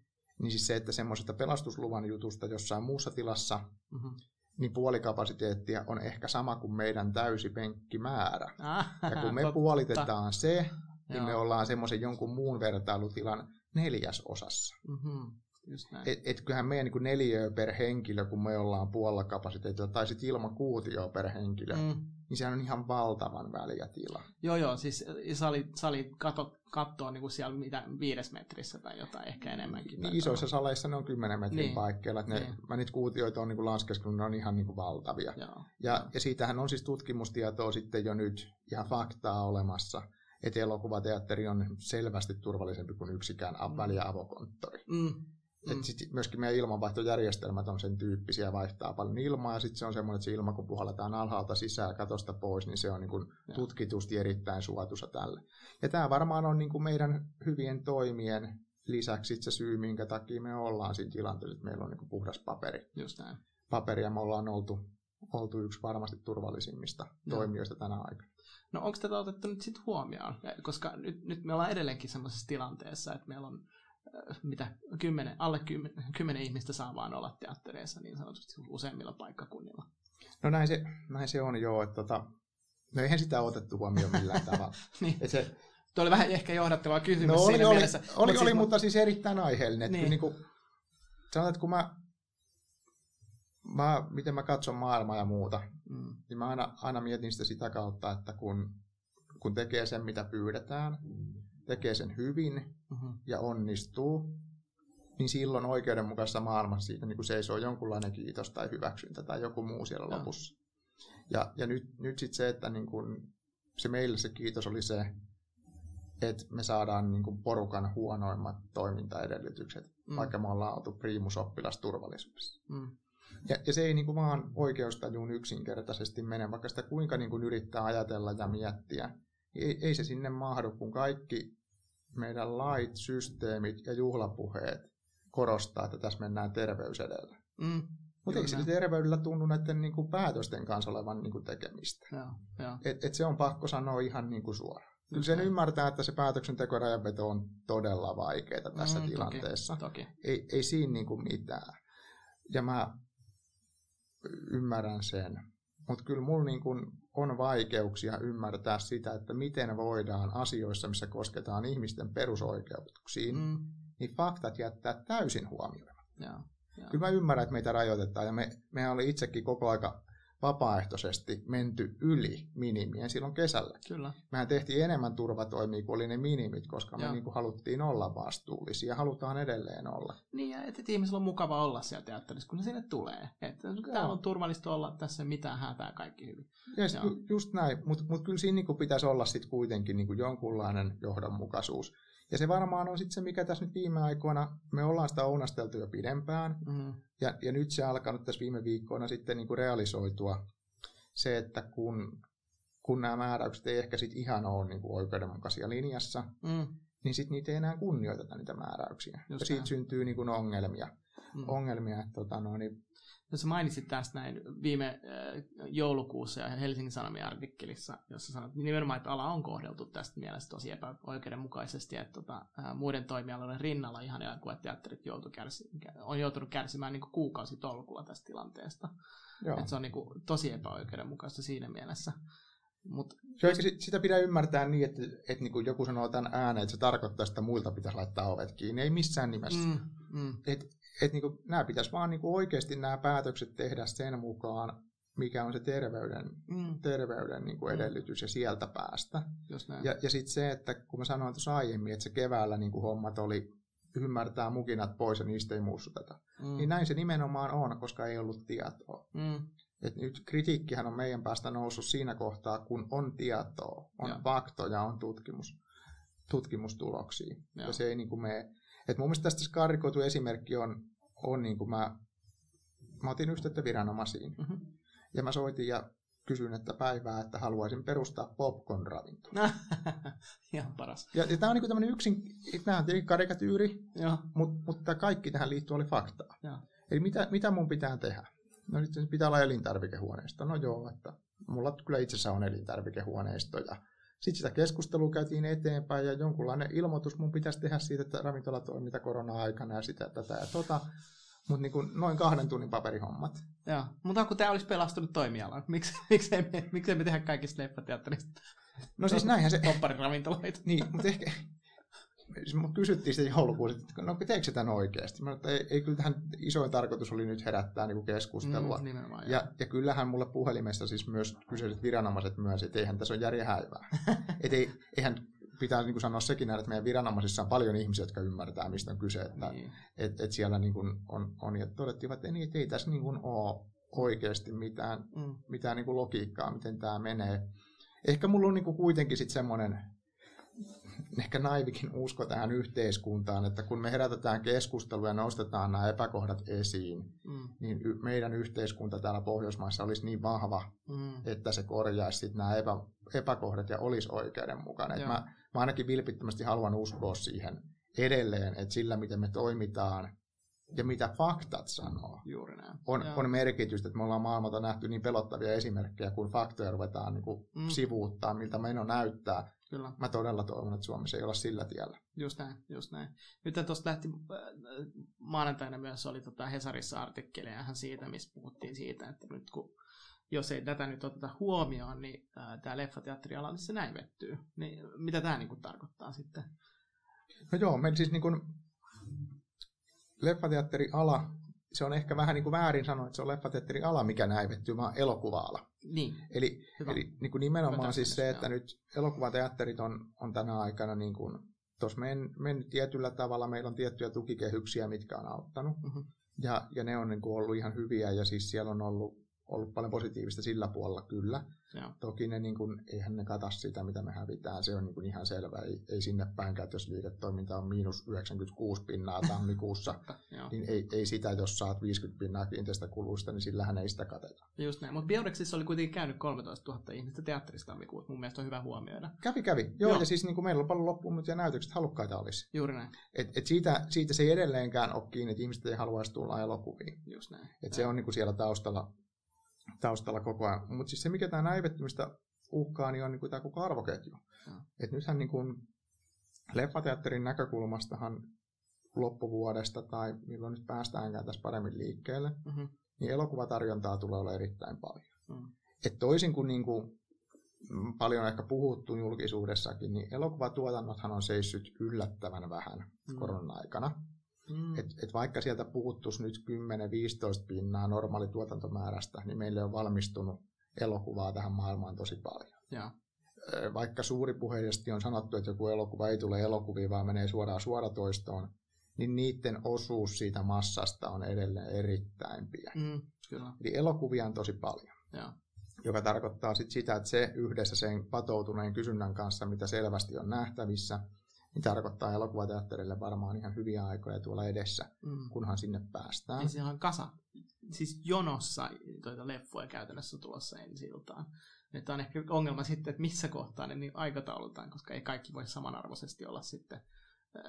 Niin siis se, että semmoisesta pelastusluvan jutusta jossain muussa tilassa, mm-hmm. Niin puolikapasiteettia on ehkä sama kuin meidän täysi penkkimäärä. Ah, ja kun me totta. puolitetaan se, niin Joo. me ollaan semmoisen jonkun muun vertailutilan neljäsosassa. Mm-hmm. Et, et kyllähän meidän niin neliöä per henkilö, kun me ollaan puolella kapasiteetilla, tai sitten ilman kuutioa per henkilö, mm. Niin sehän on ihan valtavan väliä tila. Joo, joo, siis sali, sali kato, kattoa niin kuin siellä mitä, viides metrissä tai jotain, ehkä enemmänkin. Niin, isoissa saleissa ne on 10 metrin niin. paikkeilla. Että ne, niin. Mä niitä kuutioita on niin laskeskellut, ne on ihan niin kuin valtavia. Joo. Ja, ja siitähän on siis tutkimustietoa sitten jo nyt ihan faktaa olemassa, että elokuvateatteri on selvästi turvallisempi kuin yksikään mm. väliä avokonttori. Mm. Mm. Et sit myöskin meidän ilmanvaihtojärjestelmät on sen tyyppisiä, vaihtaa paljon ilmaa, ja sitten se on semmoinen, että se ilma, kun puhalletaan alhaalta sisään katosta pois, niin se on niin kuin tutkitusti erittäin suotuisa tälle. Ja tämä varmaan on niin kuin meidän hyvien toimien lisäksi se syy, minkä takia me ollaan siinä tilanteessa, että meillä on niin kuin puhdas paperi. Just näin. Paperi, ja me ollaan oltu, oltu yksi varmasti turvallisimmista no. toimijoista tänä aikana. No onko tätä otettu nyt sitten huomioon? Koska nyt, nyt me ollaan edelleenkin sellaisessa tilanteessa, että meillä on mitä, kymmenen, alle kymmenen, kymmenen ihmistä saa vaan olla teattereissa niin sanotusti useimmilla paikkakunnilla. No näin se, näin se on joo, että tota, no eihän sitä otettu huomioon millään tavalla. niin. Et se, Tuo oli vähän ehkä johdattava kysymys no, oli, siinä oli, mielessä. Oli, oli, siis, mutta siis erittäin aiheellinen. Niin. Niin kuin, sanotaan, että kun mä mä, miten mä katson maailmaa ja muuta, mm. niin mä aina, aina mietin sitä sitä kautta, että kun, kun tekee sen, mitä pyydetään, tekee sen hyvin mm-hmm. ja onnistuu, niin silloin oikeudenmukaisessa maailmassa siitä niin kuin seisoo jonkunlainen kiitos tai hyväksyntä tai joku muu siellä ja. lopussa. Ja, ja nyt, nyt sitten se, että niin kuin, se meille se kiitos oli se, että me saadaan niin kuin porukan huonoimmat toimintaedellytykset, mm. vaikka me ollaan oltu primusoppilas turvallisuudessa. Mm. Ja, ja se ei niin kuin vaan oikeustajuun yksinkertaisesti mene, vaikka sitä kuinka niin kuin yrittää ajatella ja miettiä. Ei, ei se sinne mahdu, kun kaikki meidän lait, systeemit ja juhlapuheet korostaa, että tässä mennään terveys edellä. Mm. Mutta ei sillä terveydellä tunnu näiden niin kuin päätösten kanssa olevan niin kuin tekemistä. Joo, joo. Et, et se on pakko sanoa ihan niin kuin suoraan. Kyllä sen ymmärtää, että se päätöksenteko rajanveto on todella vaikeaa tässä mm, tilanteessa. Toki, toki. Ei, ei siinä niin kuin mitään. Ja mä ymmärrän sen. Mutta kyllä mulla niin kun on vaikeuksia ymmärtää sitä, että miten voidaan asioissa, missä kosketaan ihmisten perusoikeutuksiin, mm. niin faktat jättää täysin huomioon. Kyllä mä ymmärrän, että meitä rajoitetaan ja me, mehän oli itsekin koko aika vapaaehtoisesti menty yli minimien silloin kesällä. Kyllä. Mehän tehtiin enemmän turvatoimia kuin oli ne minimit, koska Joo. me niin kuin haluttiin olla vastuullisia ja halutaan edelleen olla. Niin, ja että, ihmisillä on mukava olla siellä teatterissa, kun ne sinne tulee. Että täällä on turvallista olla, tässä mitään hätää, kaikki hyvin. Ja ju, just näin, mutta mut kyllä siinä niin kuin pitäisi olla sitten kuitenkin niin kuin jonkunlainen johdonmukaisuus. Ja se varmaan on sitten se, mikä tässä nyt viime aikoina, me ollaan sitä ounasteltu jo pidempään, mm. ja, ja nyt se alkanut tässä viime viikkoina sitten niin kuin realisoitua se, että kun, kun nämä määräykset ei ehkä sitten ihan ole niin kuin oikeudenmukaisia linjassa, mm. niin sitten niitä ei enää kunnioiteta niitä määräyksiä. Just ja siitä syntyy niin kuin ongelmia. Mm. ongelmia että, tota, no, niin No sä mainitsit tästä näin viime äh, joulukuussa ja Helsingin Sanomien artikkelissa, jossa sanoit nimenomaan, että ala on kohdeltu tästä mielestä tosi epäoikeudenmukaisesti, että tota, äh, muiden toimialojen rinnalla ihan elokuvateatterit joutu kärsi, on joutunut kärsimään niin kuukausi tolkulla tästä tilanteesta. Joo. Että se on niin kuin, tosi epäoikeudenmukaista siinä mielessä. Mut se jos... sitä pitää ymmärtää niin, että, että niin kuin joku sanoo tämän ääneen, että se tarkoittaa, että muilta pitäisi laittaa ovet kiinni. Ei missään nimessä. Mm, mm. Et, et niin nämä pitäisi vaan niin kuin oikeasti nämä päätökset tehdä sen mukaan, mikä on se terveyden, mm. terveyden niin kuin mm. edellytys ja sieltä päästä. Ja, ja sitten se, että kun mä sanoin tuossa aiemmin, että se keväällä niin kuin hommat oli ymmärtää mukinat pois ja niistä ei mussuteta. Mm. Niin näin se nimenomaan on, koska ei ollut tietoa. Mm. Et nyt kritiikkihän on meidän päästä noussut siinä kohtaa, kun on tietoa, on ja. faktoja, on tutkimus, tutkimustuloksia. Ja. ja se ei niin kuin mene. Et mun mielestä tästä karikoitu esimerkki on, on niin kuin mä, mä otin yhteyttä viranomaisiin. Mm-hmm. Ja mä soitin ja kysyin, että päivää, että haluaisin perustaa popcorn-ravintola. Ihan paras. Ja, ja tämä on niin tämmöinen yksin, nämä on tietenkin karikatyyri, mutta, mutta kaikki tähän liittyy oli faktaa. Ja. Eli mitä, mitä mun pitää tehdä? No nyt pitää olla elintarvikehuoneisto. No joo, että mulla kyllä itsessä on elintarvikehuoneisto ja sitten sitä keskustelua käytiin eteenpäin ja jonkunlainen ilmoitus mun pitäisi tehdä siitä, että ravintola toimii korona-aikana ja sitä, tätä ja tota. Mutta niin noin kahden tunnin paperihommat. Joo, mutta kun tämä olisi pelastunut toimialaan, miksi, miksi, me, miksi me tehdä kaikista leffateatterista? No siis näinhän se... Poppariravintoloita. Niin, mutta ehkä, siis mut kysyttiin sitten joulukuussa, että no teekö tämän oikeasti? Mä että ei, ei, kyllä tähän isoin tarkoitus oli nyt herättää niin keskustelua. Mm, ja, ja kyllähän mulle puhelimessa siis myös kyseiset viranomaiset myös, että eihän tässä ole järjen häivää. että ei, eihän pitää niin kuin sanoa sekin, että meidän viranomaisissa on paljon ihmisiä, jotka ymmärtää, mistä on kyse. Että niin. et, et siellä niin kuin on, on, ja todettiin, että ei, että ei tässä niin kuin ole oikeasti mitään, mm. mitään niin kuin logiikkaa, miten tämä menee. Ehkä mulla on niin kuin kuitenkin sitten semmoinen ehkä naivikin usko tähän yhteiskuntaan, että kun me herätetään keskustelua ja nostetaan nämä epäkohdat esiin, mm. niin y- meidän yhteiskunta täällä Pohjoismaissa olisi niin vahva, mm. että se korjaisi sit nämä epä- epäkohdat ja olisi oikeudenmukainen. Mä, mä ainakin vilpittömästi haluan uskoa siihen edelleen, että sillä miten me toimitaan ja mitä faktat sanoo, Juuri näin. On, on merkitystä, että me ollaan maailmalta nähty niin pelottavia esimerkkejä, kun faktoja ruvetaan niin kuin mm. sivuuttaa, miltä meno näyttää, Kyllä. Mä todella toivon, että Suomessa ei olla sillä tiellä. Just näin, just näin. Nyt tuosta lähti äh, maanantaina myös oli tota Hesarissa artikkeleja siitä, missä puhuttiin siitä, että nyt kun jos ei tätä nyt oteta huomioon, niin äh, tämä leffateatteriala, niin se näivettyy. Niin, mitä tämä niin kuin, tarkoittaa sitten? No joo, meillä siis niin kuin, leffateatteriala se on ehkä vähän niin kuin väärin sanoa, että se on leffateatteriala, mikä näivettyy, vaan elokuva-ala. Niin. Eli, eli niin kuin nimenomaan Hyvä siis se, että joo. nyt elokuvateatterit on, on tänä aikana niin kuin, tuossa mennyt, mennyt tietyllä tavalla, meillä on tiettyjä tukikehyksiä, mitkä on auttanut, mm-hmm. ja, ja ne on niin kuin ollut ihan hyviä, ja siis siellä on ollut ollut paljon positiivista sillä puolella kyllä. Joo. Toki ne, niin kuin, eihän ne kata sitä, mitä me hävitään, se on niin kuin ihan selvä. Ei, ei sinne päinkään, jos liiketoiminta on miinus 96 pinnaa tammikuussa, niin ei, ei sitä, jos saat 50 pinnaa kuluista, niin sillähän ei sitä kateta. Just näin, mutta Bioreksissa oli kuitenkin käynyt 13 000 ihmistä teatterista tammikuussa, mun mielestä on hyvä huomioida. Kävi, kävi. Joo, Joo. ja siis niin kuin meillä on paljon loppuun ja näytökset halukkaita olisi. Juuri näin. Et, et siitä, siitä se ei edelleenkään ole kiinni, että ihmiset ei haluaisi tulla elokuviin. Just näin. Et se on niin kuin siellä taustalla taustalla koko ajan. Mutta siis se, mikä tämä näivettymistä uhkaa, niin on niin kuin tämä koko arvoketju. Mm. Et nythän niin kuin leffateatterin näkökulmastahan loppuvuodesta tai milloin nyt päästäänkään tässä paremmin liikkeelle, mm-hmm. niin elokuvatarjontaa tulee olla erittäin paljon. Mm. Et toisin kuin, niin kuin paljon ehkä puhuttu julkisuudessakin, niin elokuvatuotannothan on seissyt yllättävän vähän mm. korona-aikana. Mm. Et, et vaikka sieltä puhuttuisi nyt 10-15 pinnaa normaali tuotantomäärästä, niin meille on valmistunut elokuvaa tähän maailmaan tosi paljon. Ja. Vaikka suuri puheisesti on sanottu, että joku elokuva ei tule elokuviin, vaan menee suoraan suoratoistoon, niin niiden osuus siitä massasta on edelleen erittäin pieni. Mm, kyllä. Eli elokuvia on tosi paljon. Ja. Joka tarkoittaa sit sitä, että se yhdessä sen patoutuneen kysynnän kanssa, mitä selvästi on nähtävissä, niin tarkoittaa elokuvateatterille varmaan ihan hyviä aikoja tuolla edessä, mm. kunhan sinne päästään. Ja siellä on kasa, siis jonossa tuota leffoja käytännössä tulossa ensi iltaan. Nyt on ehkä ongelma sitten, että missä kohtaa ne niin aikataulutaan, koska ei kaikki voi samanarvoisesti olla sitten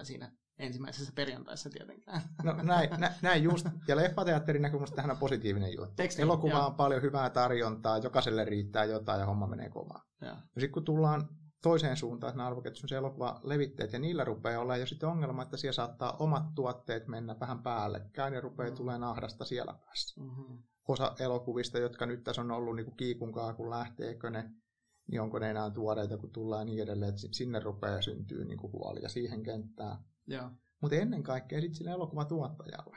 siinä ensimmäisessä perjantaissa tietenkään. No näin, nä, näin just. Ja leffateatterin näkökulmasta tähän on positiivinen juttu. Teksti, Elokuva on paljon hyvää tarjontaa, jokaiselle riittää jotain ja homma menee kovaa. Ja. sitten kun tullaan toiseen suuntaan, että nämä elokuva levitteet, ja niillä rupeaa olla jo sitten ongelma, että siellä saattaa omat tuotteet mennä vähän päällekkäin, ja rupeaa mm. tulee nahdasta siellä päässä. Mm-hmm. Osa elokuvista, jotka nyt tässä on ollut niin kuin kiikunkaa, kun lähteekö ne, niin onko ne enää tuoreita, kun tullaan niin edelleen, että sinne rupeaa syntyä niin kuin huoli, ja siihen kenttään. Mutta ennen kaikkea sitten sille elokuvatuottajalle.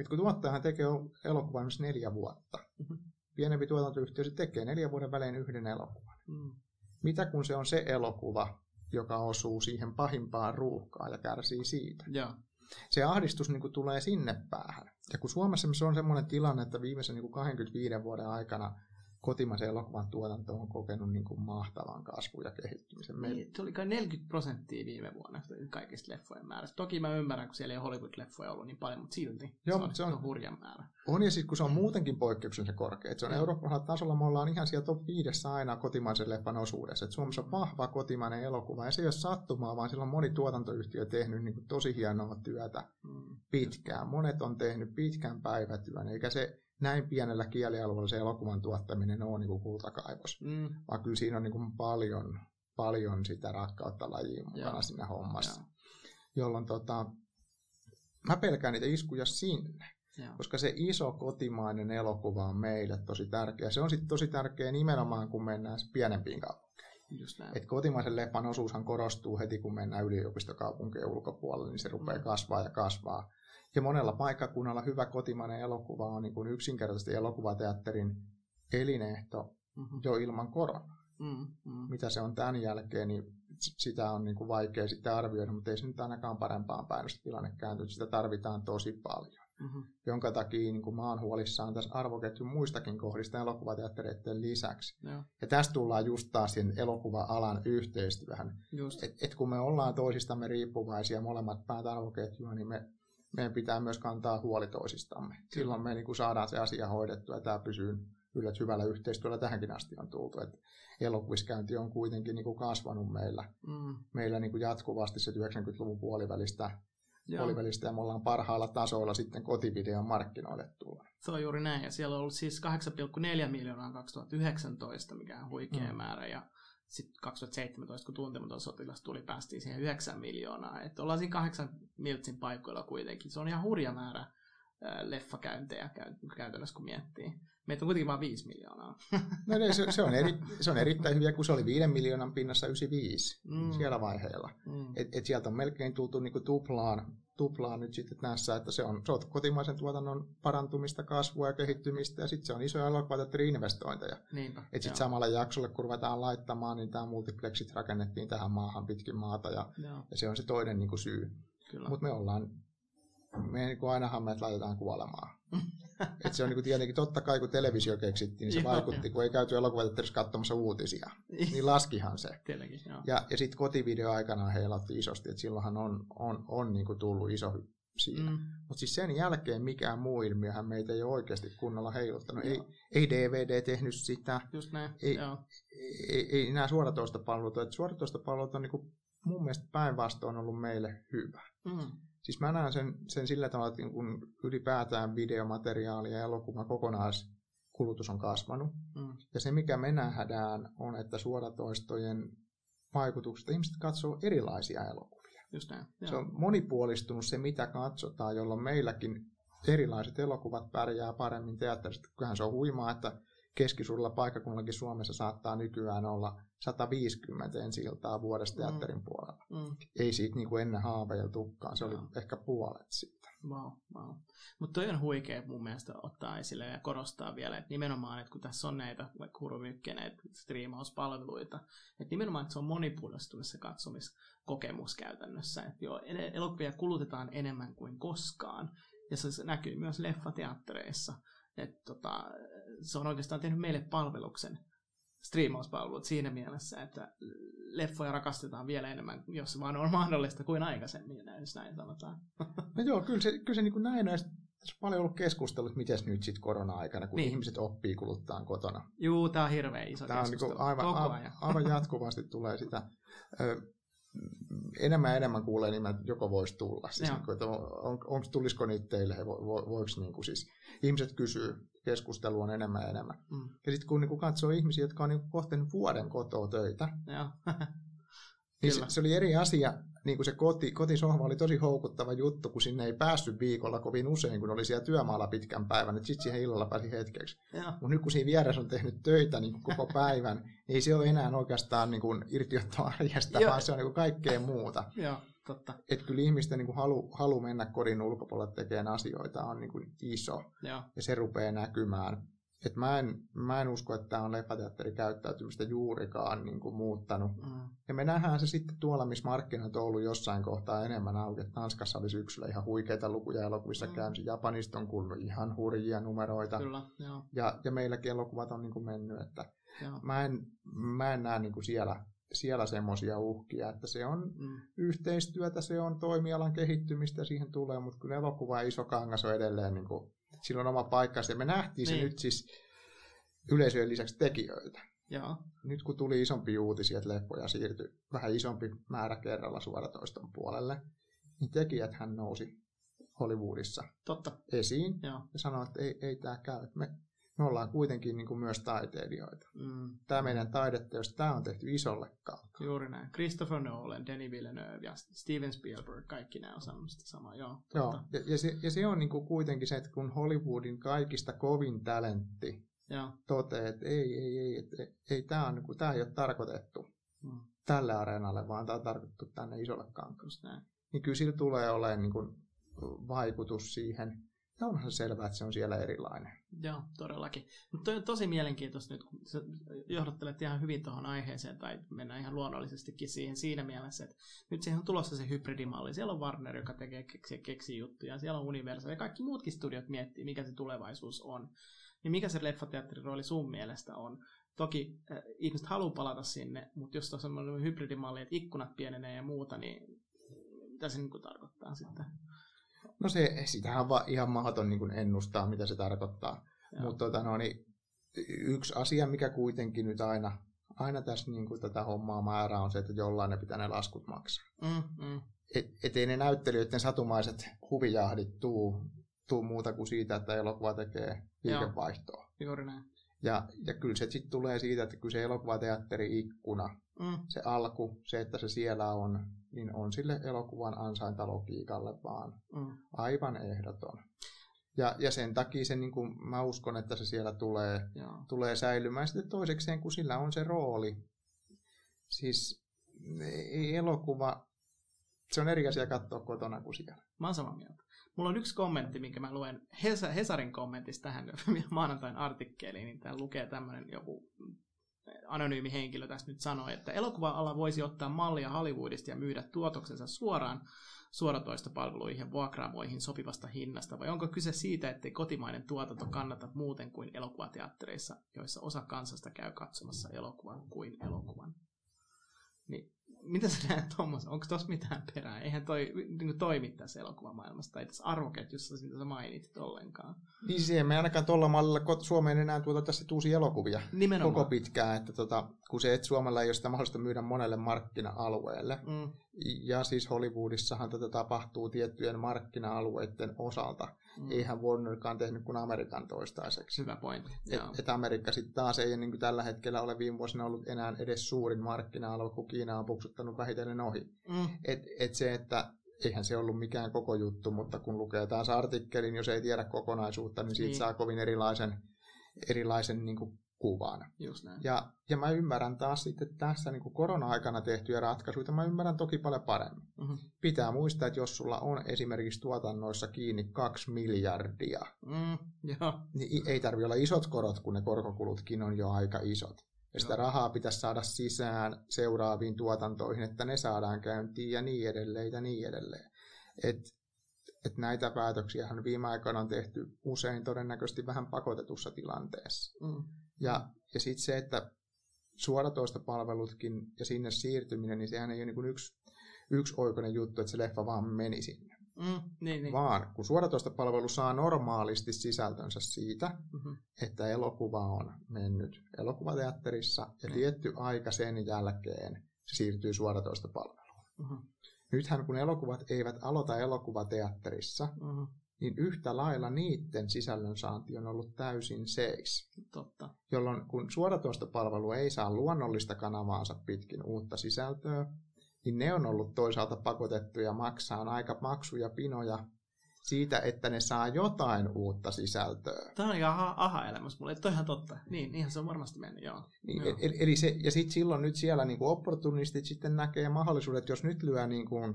Et kun tuottajahan tekee elokuvaa myös neljä vuotta. Mm-hmm. Pienempi tuotantoyhtiö se tekee neljän vuoden välein yhden elokuvan. Mm. Mitä kun se on se elokuva, joka osuu siihen pahimpaan ruuhkaan ja kärsii siitä? Ja. se ahdistus niin kuin tulee sinne päähän. Ja kun Suomessa se on semmoinen tilanne, että viimeisen niin kuin 25 vuoden aikana kotimaisen elokuvan tuotanto on kokenut niin kuin mahtavan kasvun ja kehittymisen. Niin, se oli kai 40 prosenttia viime vuonna kaikista leffojen määrästä. Toki mä ymmärrän, kun siellä ei Hollywood-leffoja ollut niin paljon, mutta silti Joo, se on, se on hurja määrä. On ja sitten kun se on muutenkin poikkeuksellisen korkea. Et se on mm. Euroopan tasolla, me ollaan ihan siellä top 5 aina kotimaisen leffan osuudessa. Et Suomessa on vahva kotimainen elokuva ja se ei ole sattumaa, vaan sillä on moni tuotantoyhtiö tehnyt niin kuin tosi hienoa työtä mm. pitkään. Monet on tehnyt pitkän päivätyön, eikä se näin pienellä kielialueella se elokuvan tuottaminen on niin kuin kultakaivos. Mm. Vaan kyllä siinä on niin kuin paljon, paljon sitä rakkautta lajiin mukana Joo. siinä hommassa. Joo. Jolloin tota, mä pelkään niitä iskuja sinne. Joo. Koska se iso kotimainen elokuva on meille tosi tärkeä. Se on sitten tosi tärkeä nimenomaan, kun mennään pienempiin kaupunkeihin. Just näin. Et kotimaisen leffan osuushan korostuu heti, kun mennään yliopistokaupunkien ulkopuolelle, niin se rupeaa mm. kasvaa ja kasvaa. Ja monella paikkakunnalla hyvä kotimainen elokuva on niin kuin yksinkertaisesti elokuvateatterin elinehto mm-hmm. jo ilman koronaa. Mm-hmm. Mitä se on tämän jälkeen, niin sitä on niin kuin vaikea sitten arvioida, mutta ei se nyt ainakaan parempaan päin tilanne kääntynyt. Sitä tarvitaan tosi paljon. Mm-hmm. Jonka takia niin kuin mä oon huolissaan tässä arvoketjun muistakin kohdista elokuvateattereiden lisäksi. Joo. Ja tästä tullaan just taas sen elokuva-alan yhteistyöhön. Että et kun me ollaan toisistamme riippuvaisia molemmat päät arvoketjua, niin me meidän pitää myös kantaa huoli toisistamme. Silloin me niin kuin saadaan se asia hoidettua ja tämä pysyy kyllä hyvällä yhteistyöllä tähänkin asti on tultu. Et elokuviskäynti on kuitenkin niin kuin kasvanut meillä, mm. meillä niin kuin jatkuvasti se 90-luvun puolivälistä, puolivälistä ja me ollaan parhaalla tasoilla sitten kotivideon markkinoille tulla. Se on juuri näin ja siellä on ollut siis 8,4 miljoonaa 2019, mikä on huikea mm. määrä ja sitten 2017, kun tuntematon sotilas tuli, päästiin siihen 9 miljoonaa. Että ollaan siinä kahdeksan miltsin paikoilla kuitenkin. Se on ihan hurja määrä leffakäyntejä käytännössä, kun miettii. Meitä on kuitenkin vain 5 miljoonaa. No niin, se, se, on eri, se on erittäin hyviä, kun se oli 5 miljoonan pinnassa 95 mm. siellä vaiheella. Mm. Et, et sieltä on melkein tultu niinku tuplaan, tuplaan nyt sitten näissä, että se on, se on kotimaisen tuotannon parantumista, kasvua ja kehittymistä, ja sitten se on isoja elokuvateatteri-investointeja. Että sitten samalla jaksolle, kun ruvetaan laittamaan, niin tämä multiplexit rakennettiin tähän maahan pitkin maata, ja, ja se on se toinen niin kuin syy. Mutta me ollaan me niin kuin ainahan meidät laitetaan kuolemaan. Et se on niin kuin tietenkin totta kai, kun televisio keksittiin, niin se vaikutti, kun ei käyty elokuvateatterissa katsomassa uutisia. Niin laskihan se. Tietenkin, joo. Ja, ja sitten kotivideo aikana heilatti isosti, että silloinhan on, on, on niin kuin tullut iso siinä. Mm. Mutta siis sen jälkeen mikään muu ilmiöhän meitä ei ole oikeasti kunnolla heiluttanut. Ei, ei DVD tehnyt sitä. Just näin, ei, joo. Ei, ei, ei nämä suoratoistopalvelut. Suoratoistopalvelut on niin kuin mun mielestä päinvastoin ollut meille hyvä. Mm. Siis mä näen sen, sen sillä tavalla, että kun ylipäätään videomateriaali ja elokuvan kokonaiskulutus on kasvanut. Mm. Ja se, mikä me nähdään, on, että suoratoistojen vaikutuksesta ihmiset katsoo erilaisia elokuvia. Just näin. Se on monipuolistunut se, mitä katsotaan, jolloin meilläkin erilaiset elokuvat pärjää paremmin teatterista. Kyllähän se on huimaa, että keskisuurilla paikkakunnallakin Suomessa saattaa nykyään olla 150 ensi iltaa vuodesta mm. teatterin puolella. Mm. Ei siitä niin kuin ennen haaveiltukaan, se oli no. ehkä puolet siitä. Wow, wow. Mutta toi on huikea mun mielestä ottaa esille ja korostaa vielä, että nimenomaan, että kun tässä on näitä vaikka hurumykkejä, näitä striimauspalveluita, että nimenomaan, että se on monipuolistunut se katsomiskokemus käytännössä, että joo, elokuvia kulutetaan enemmän kuin koskaan, ja se näkyy myös leffateattereissa, että tota, se on oikeastaan tehnyt meille palveluksen striimauspalvelut siinä mielessä, että leffoja rakastetaan vielä enemmän, jos se vaan on mahdollista kuin aikaisemmin, jos näin sanotaan. No joo, kyllä se, kyllä se niin kuin näin on. Tässä on paljon ollut keskustelut, miten nyt sitten korona-aikana, kun niin. ihmiset oppii kuluttaa kotona. Juu, tämä on hirveän iso tämä keskustelu. On niin aivan, Koko ajan. aivan jatkuvasti tulee sitä. Enemmän ja enemmän kuulee niin, että joko voisi tulla. Siis niin kuin, että on, on, on, tulisiko niitä teille, vo, vo, voiko niin kuin siis, ihmiset kysyy, keskustelu on enemmän ja enemmän. Mm. Ja sitten kun niin katsoo ihmisiä, jotka on niin kohten vuoden kotoa töitä, niin se, se oli eri asia. Niin kuin se koti, kotisohva oli tosi houkuttava juttu, kun sinne ei päässyt viikolla kovin usein, kun oli siellä työmaalla pitkän päivän, että sitten siihen illalla pääsi hetkeksi. Mutta nyt kun siinä vieressä on tehnyt töitä niin koko päivän, niin ei se ole enää oikeastaan niin kuin irtiotto arjesta, vaan se on niin kuin kaikkea muuta. Joo. Totta. Että kyllä ihmisten niin kuin halu, halu mennä kodin ulkopuolelle tekemään asioita on niin kuin iso. Joo. Ja se rupeaa näkymään. Et mä, en, mä en usko, että tämä on leffateatterikäyttäytymistä juurikaan niin kuin muuttanut. Mm. Ja me nähdään se sitten tuolla, missä markkinat on ollut jossain kohtaa enemmän auki. Että Tanskassa oli syksyllä ihan huikeita lukuja elokuvissa mm. käynnissä. Japanista on kuullut ihan hurjia numeroita. Kyllä, joo. Ja, ja meilläkin elokuvat on niin kuin mennyt. Että mä, en, mä en näe niin kuin siellä, siellä semmoisia uhkia, että se on mm. yhteistyötä, se on toimialan kehittymistä, siihen tulee, mutta kyllä elokuva iso kangas on edelleen niin kuin sillä on oma paikkansa. Ja me nähtiin niin. se nyt siis yleisöjen lisäksi tekijöiltä. Joo. Nyt kun tuli isompi uutisia, että leppoja siirtyi vähän isompi määrä kerralla suoratoiston puolelle, niin tekijäthän nousi Hollywoodissa Totta. esiin Joo. ja sanoi, että ei, ei tämä käy. Me, me ollaan kuitenkin niin kuin myös taiteilijoita. Mm. Tämä meidän taideteos, tämä on tehty isolle kautta. Juuri näin. Christopher Nolan, Denis Villeneuve ja Steven Spielberg, kaikki nämä on sanonut sitä samaa. Joo, Joo. Ja, ja, se, ja se on niin kuin kuitenkin se, että kun Hollywoodin kaikista kovin talentti Joo. toteaa, että ei, ei, ei, että ei, ei tämä, on, niin kuin, tämä ei ole tarkoitettu mm. tälle areenalle, vaan tämä on tarkoitettu tänne isolle kankalle. Niin kyllä sillä tulee olemaan niin kuin vaikutus siihen ja onhan se selvää, että se on siellä erilainen. Joo, todellakin. Mutta on tosi mielenkiintoista nyt, kun sä johdattelet ihan hyvin tuohon aiheeseen, tai mennään ihan luonnollisestikin siihen siinä mielessä, että nyt siihen on tulossa se hybridimalli. Siellä on Warner, joka tekee keksi, keksi juttuja, siellä on Universal, ja kaikki muutkin studiot miettii, mikä se tulevaisuus on. Niin mikä se leffateatterin rooli sun mielestä on? Toki äh, ihmiset haluaa palata sinne, mutta jos on semmoinen hybridimalli, että ikkunat pienenee ja muuta, niin mitä se niin tarkoittaa sitten? No se, sitähän on ihan mahdoton niin ennustaa, mitä se tarkoittaa. Mutta tota, no, niin, yksi asia, mikä kuitenkin nyt aina, aina tässä niin kuin tätä hommaa määrää on se, että jollain ne pitää ne laskut maksaa. Mm, mm. Et, et ei ne näyttelijöiden satumaiset huvijahdit tuu, tuu muuta kuin siitä, että elokuva tekee liikevaihtoa. Joo, juuri näin. Ja, ja kyllä se sitten tulee siitä, että kyllä se elokuvateatteri-ikkuna, mm. se alku, se, että se siellä on, niin on sille elokuvan ansaintalogiikalle vaan mm. aivan ehdoton. Ja, ja sen takia se, niin kuin, mä uskon, että se siellä tulee, tulee säilymään. Sitten toisekseen, kun sillä on se rooli. Siis ei elokuva, se on eri asia katsoa kotona kuin siellä. Mä oon samaa mieltä. Mulla on yksi kommentti, minkä mä luen Hesarin kommentista tähän maanantain artikkeliin, niin täällä lukee tämmöinen joku anonyymi henkilö tässä nyt sanoi, että elokuva-ala voisi ottaa mallia Hollywoodista ja myydä tuotoksensa suoraan suoratoistopalveluihin ja vuokraamoihin sopivasta hinnasta, vai onko kyse siitä, ettei kotimainen tuotanto kannata muuten kuin elokuvateattereissa, joissa osa kansasta käy katsomassa elokuvan kuin elokuvan? Niin mitä sä näet Thomas? Onko tuossa mitään perää? Eihän toi niin toimi tässä elokuvamaailmassa tai tässä arvoketjussa, mitä sä mainitit ollenkaan. Niin se me ainakaan tuolla mallilla Suomeen enää tuota tässä uusia elokuvia Nimenomaan. koko pitkään, että tota, kun se, että Suomella ei ole sitä mahdollista myydä monelle markkina-alueelle. Mm. Ja siis Hollywoodissahan tätä tapahtuu tiettyjen markkina-alueiden osalta. Mm. Eihän Warnerkaan tehnyt kuin Amerikan toistaiseksi. Hyvä pointti. Et, et Amerikka sitten taas ei niin kuin tällä hetkellä ole viime vuosina ollut enää edes suurin markkina-alue, kun Kiina on puksuttanut vähitellen ohi. Mm. Et, et se, että eihän se ollut mikään koko juttu, mutta kun lukee taas artikkelin, jos ei tiedä kokonaisuutta, niin siitä niin. saa kovin erilaisen, erilaisen niin kuin kuvan. Just näin. Ja, ja mä ymmärrän taas sitten tässä niin kuin korona-aikana tehtyjä ratkaisuja, mä ymmärrän toki paljon paremmin. Mm-hmm. Pitää muistaa, että jos sulla on esimerkiksi tuotannoissa kiinni kaksi miljardia, mm, joo. niin ei tarvi olla isot korot, kun ne korkokulutkin on jo aika isot. Ja sitä rahaa pitäisi saada sisään seuraaviin tuotantoihin, että ne saadaan käyntiin ja niin edelleen ja niin edelleen. Et, et näitä päätöksiä viime aikoina on tehty usein todennäköisesti vähän pakotetussa tilanteessa. Mm. Ja, ja sitten se, että suoratoistopalvelutkin ja sinne siirtyminen, niin sehän ei ole niin yksi, yksi oikoinen juttu, että se leffa vaan meni sinne. Mm, niin, niin. Vaan kun suoratoistopalvelu saa normaalisti sisältönsä siitä, mm-hmm. että elokuva on mennyt elokuvateatterissa ja mm. tietty aika sen jälkeen se siirtyy suoratoistopalveluun. Mm-hmm. Nythän kun elokuvat eivät aloita elokuvateatterissa, mm-hmm niin yhtä lailla niiden sisällön saanti on ollut täysin seis. Totta. Jolloin kun suoratoistopalvelu ei saa luonnollista kanavaansa pitkin uutta sisältöä, niin ne on ollut toisaalta pakotettuja maksaa aika maksuja pinoja siitä, että ne saa jotain uutta sisältöä. Tämä on ihan aha-elämys mulle, että on ihan totta. Niin, ihan se on varmasti mennyt, joo. Niin, joo. Eli, eli se, ja sitten silloin nyt siellä niin kuin opportunistit sitten näkee mahdollisuudet, jos nyt lyö niin kuin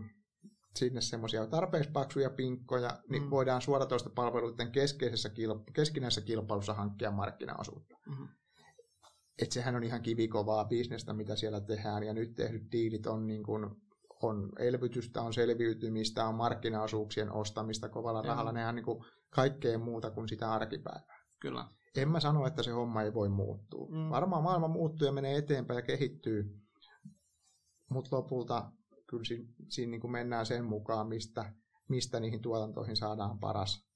sinne semmoisia tarpeeksi paksuja pinkkoja, niin mm. voidaan suoratoistopalveluiden keskeisessä kilp- keskinäisessä kilpailussa hankkia markkinaosuutta. Mm-hmm. Et sehän on ihan kivikovaa bisnestä, mitä siellä tehdään, ja nyt tehdyt diilit on, niin kuin, on elvytystä, on selviytymistä, on markkinaosuuksien ostamista kovalla rahalla, ne on niin kaikkea muuta kuin sitä arkipäivää. Kyllä. En mä sano, että se homma ei voi muuttua. Mm. Varmaan maailma muuttuu ja menee eteenpäin ja kehittyy, mutta lopulta kyllä siinä, siinä niin kuin mennään sen mukaan, mistä, mistä niihin tuotantoihin saadaan paras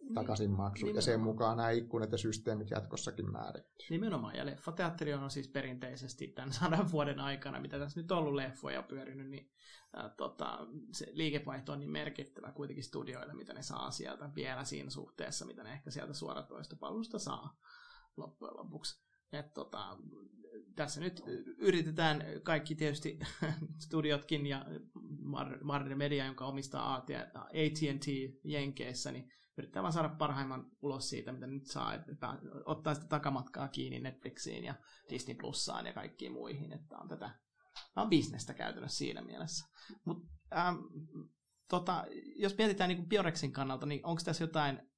niin, takaisin maksu. Ja sen mukaan nämä ikkunat ja systeemit jatkossakin määrittyy. Nimenomaan. Ja leffateatteri on siis perinteisesti tämän sadan vuoden aikana, mitä tässä nyt on ollut leffoja pyörinyt, niin ää, tota, se liikevaihto on niin merkittävä kuitenkin studioille, mitä ne saa sieltä vielä siinä suhteessa, mitä ne ehkä sieltä suoratoistopalvelusta saa loppujen lopuksi. Et tota, tässä nyt yritetään kaikki tietysti studiotkin ja Marne Media, jonka omistaa AT&T Jenkeissä, niin yrittää vaan saada parhaimman ulos siitä, mitä nyt saa, että ottaa sitä takamatkaa kiinni Netflixiin ja Disney Plussaan ja kaikkiin muihin, että on tätä on bisnestä käytännössä siinä mielessä. Mut, ähm, tota, jos mietitään niin Biorexin kannalta, niin onko tässä jotain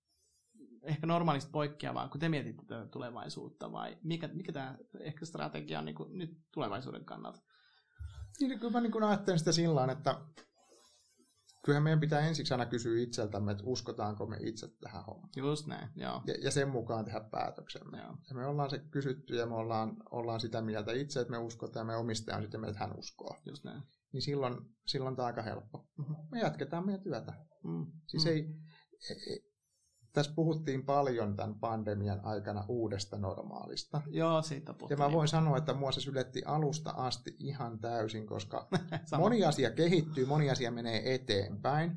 ehkä normaalista poikkeavaa, kun te mietitte tätä tulevaisuutta, vai mikä, mikä tämä ehkä strategia on niin kuin nyt tulevaisuuden kannalta? Niin, kyllä mä niin ajattelen sitä sillä että kyllähän meidän pitää ensiksi aina kysyä itseltämme, että uskotaanko me itse tähän hommaan. Just näin, joo. Ja, ja sen mukaan tehdä päätöksemme. Joo. Ja me ollaan se kysytty ja me ollaan, ollaan sitä mieltä itse, että me uskotaan ja me omistaja on sitä mieltä, että hän uskoo. Just näin. Niin silloin, silloin tämä on aika helppo. Mm-hmm. Me jatketaan meidän työtä. Mm. Siis mm. ei, ei, tässä puhuttiin paljon tämän pandemian aikana uudesta normaalista. Joo, siitä puhuttiin. Ja mä voin sanoa, että mua se syletti alusta asti ihan täysin, koska moni asia kehittyy, moni asia menee eteenpäin.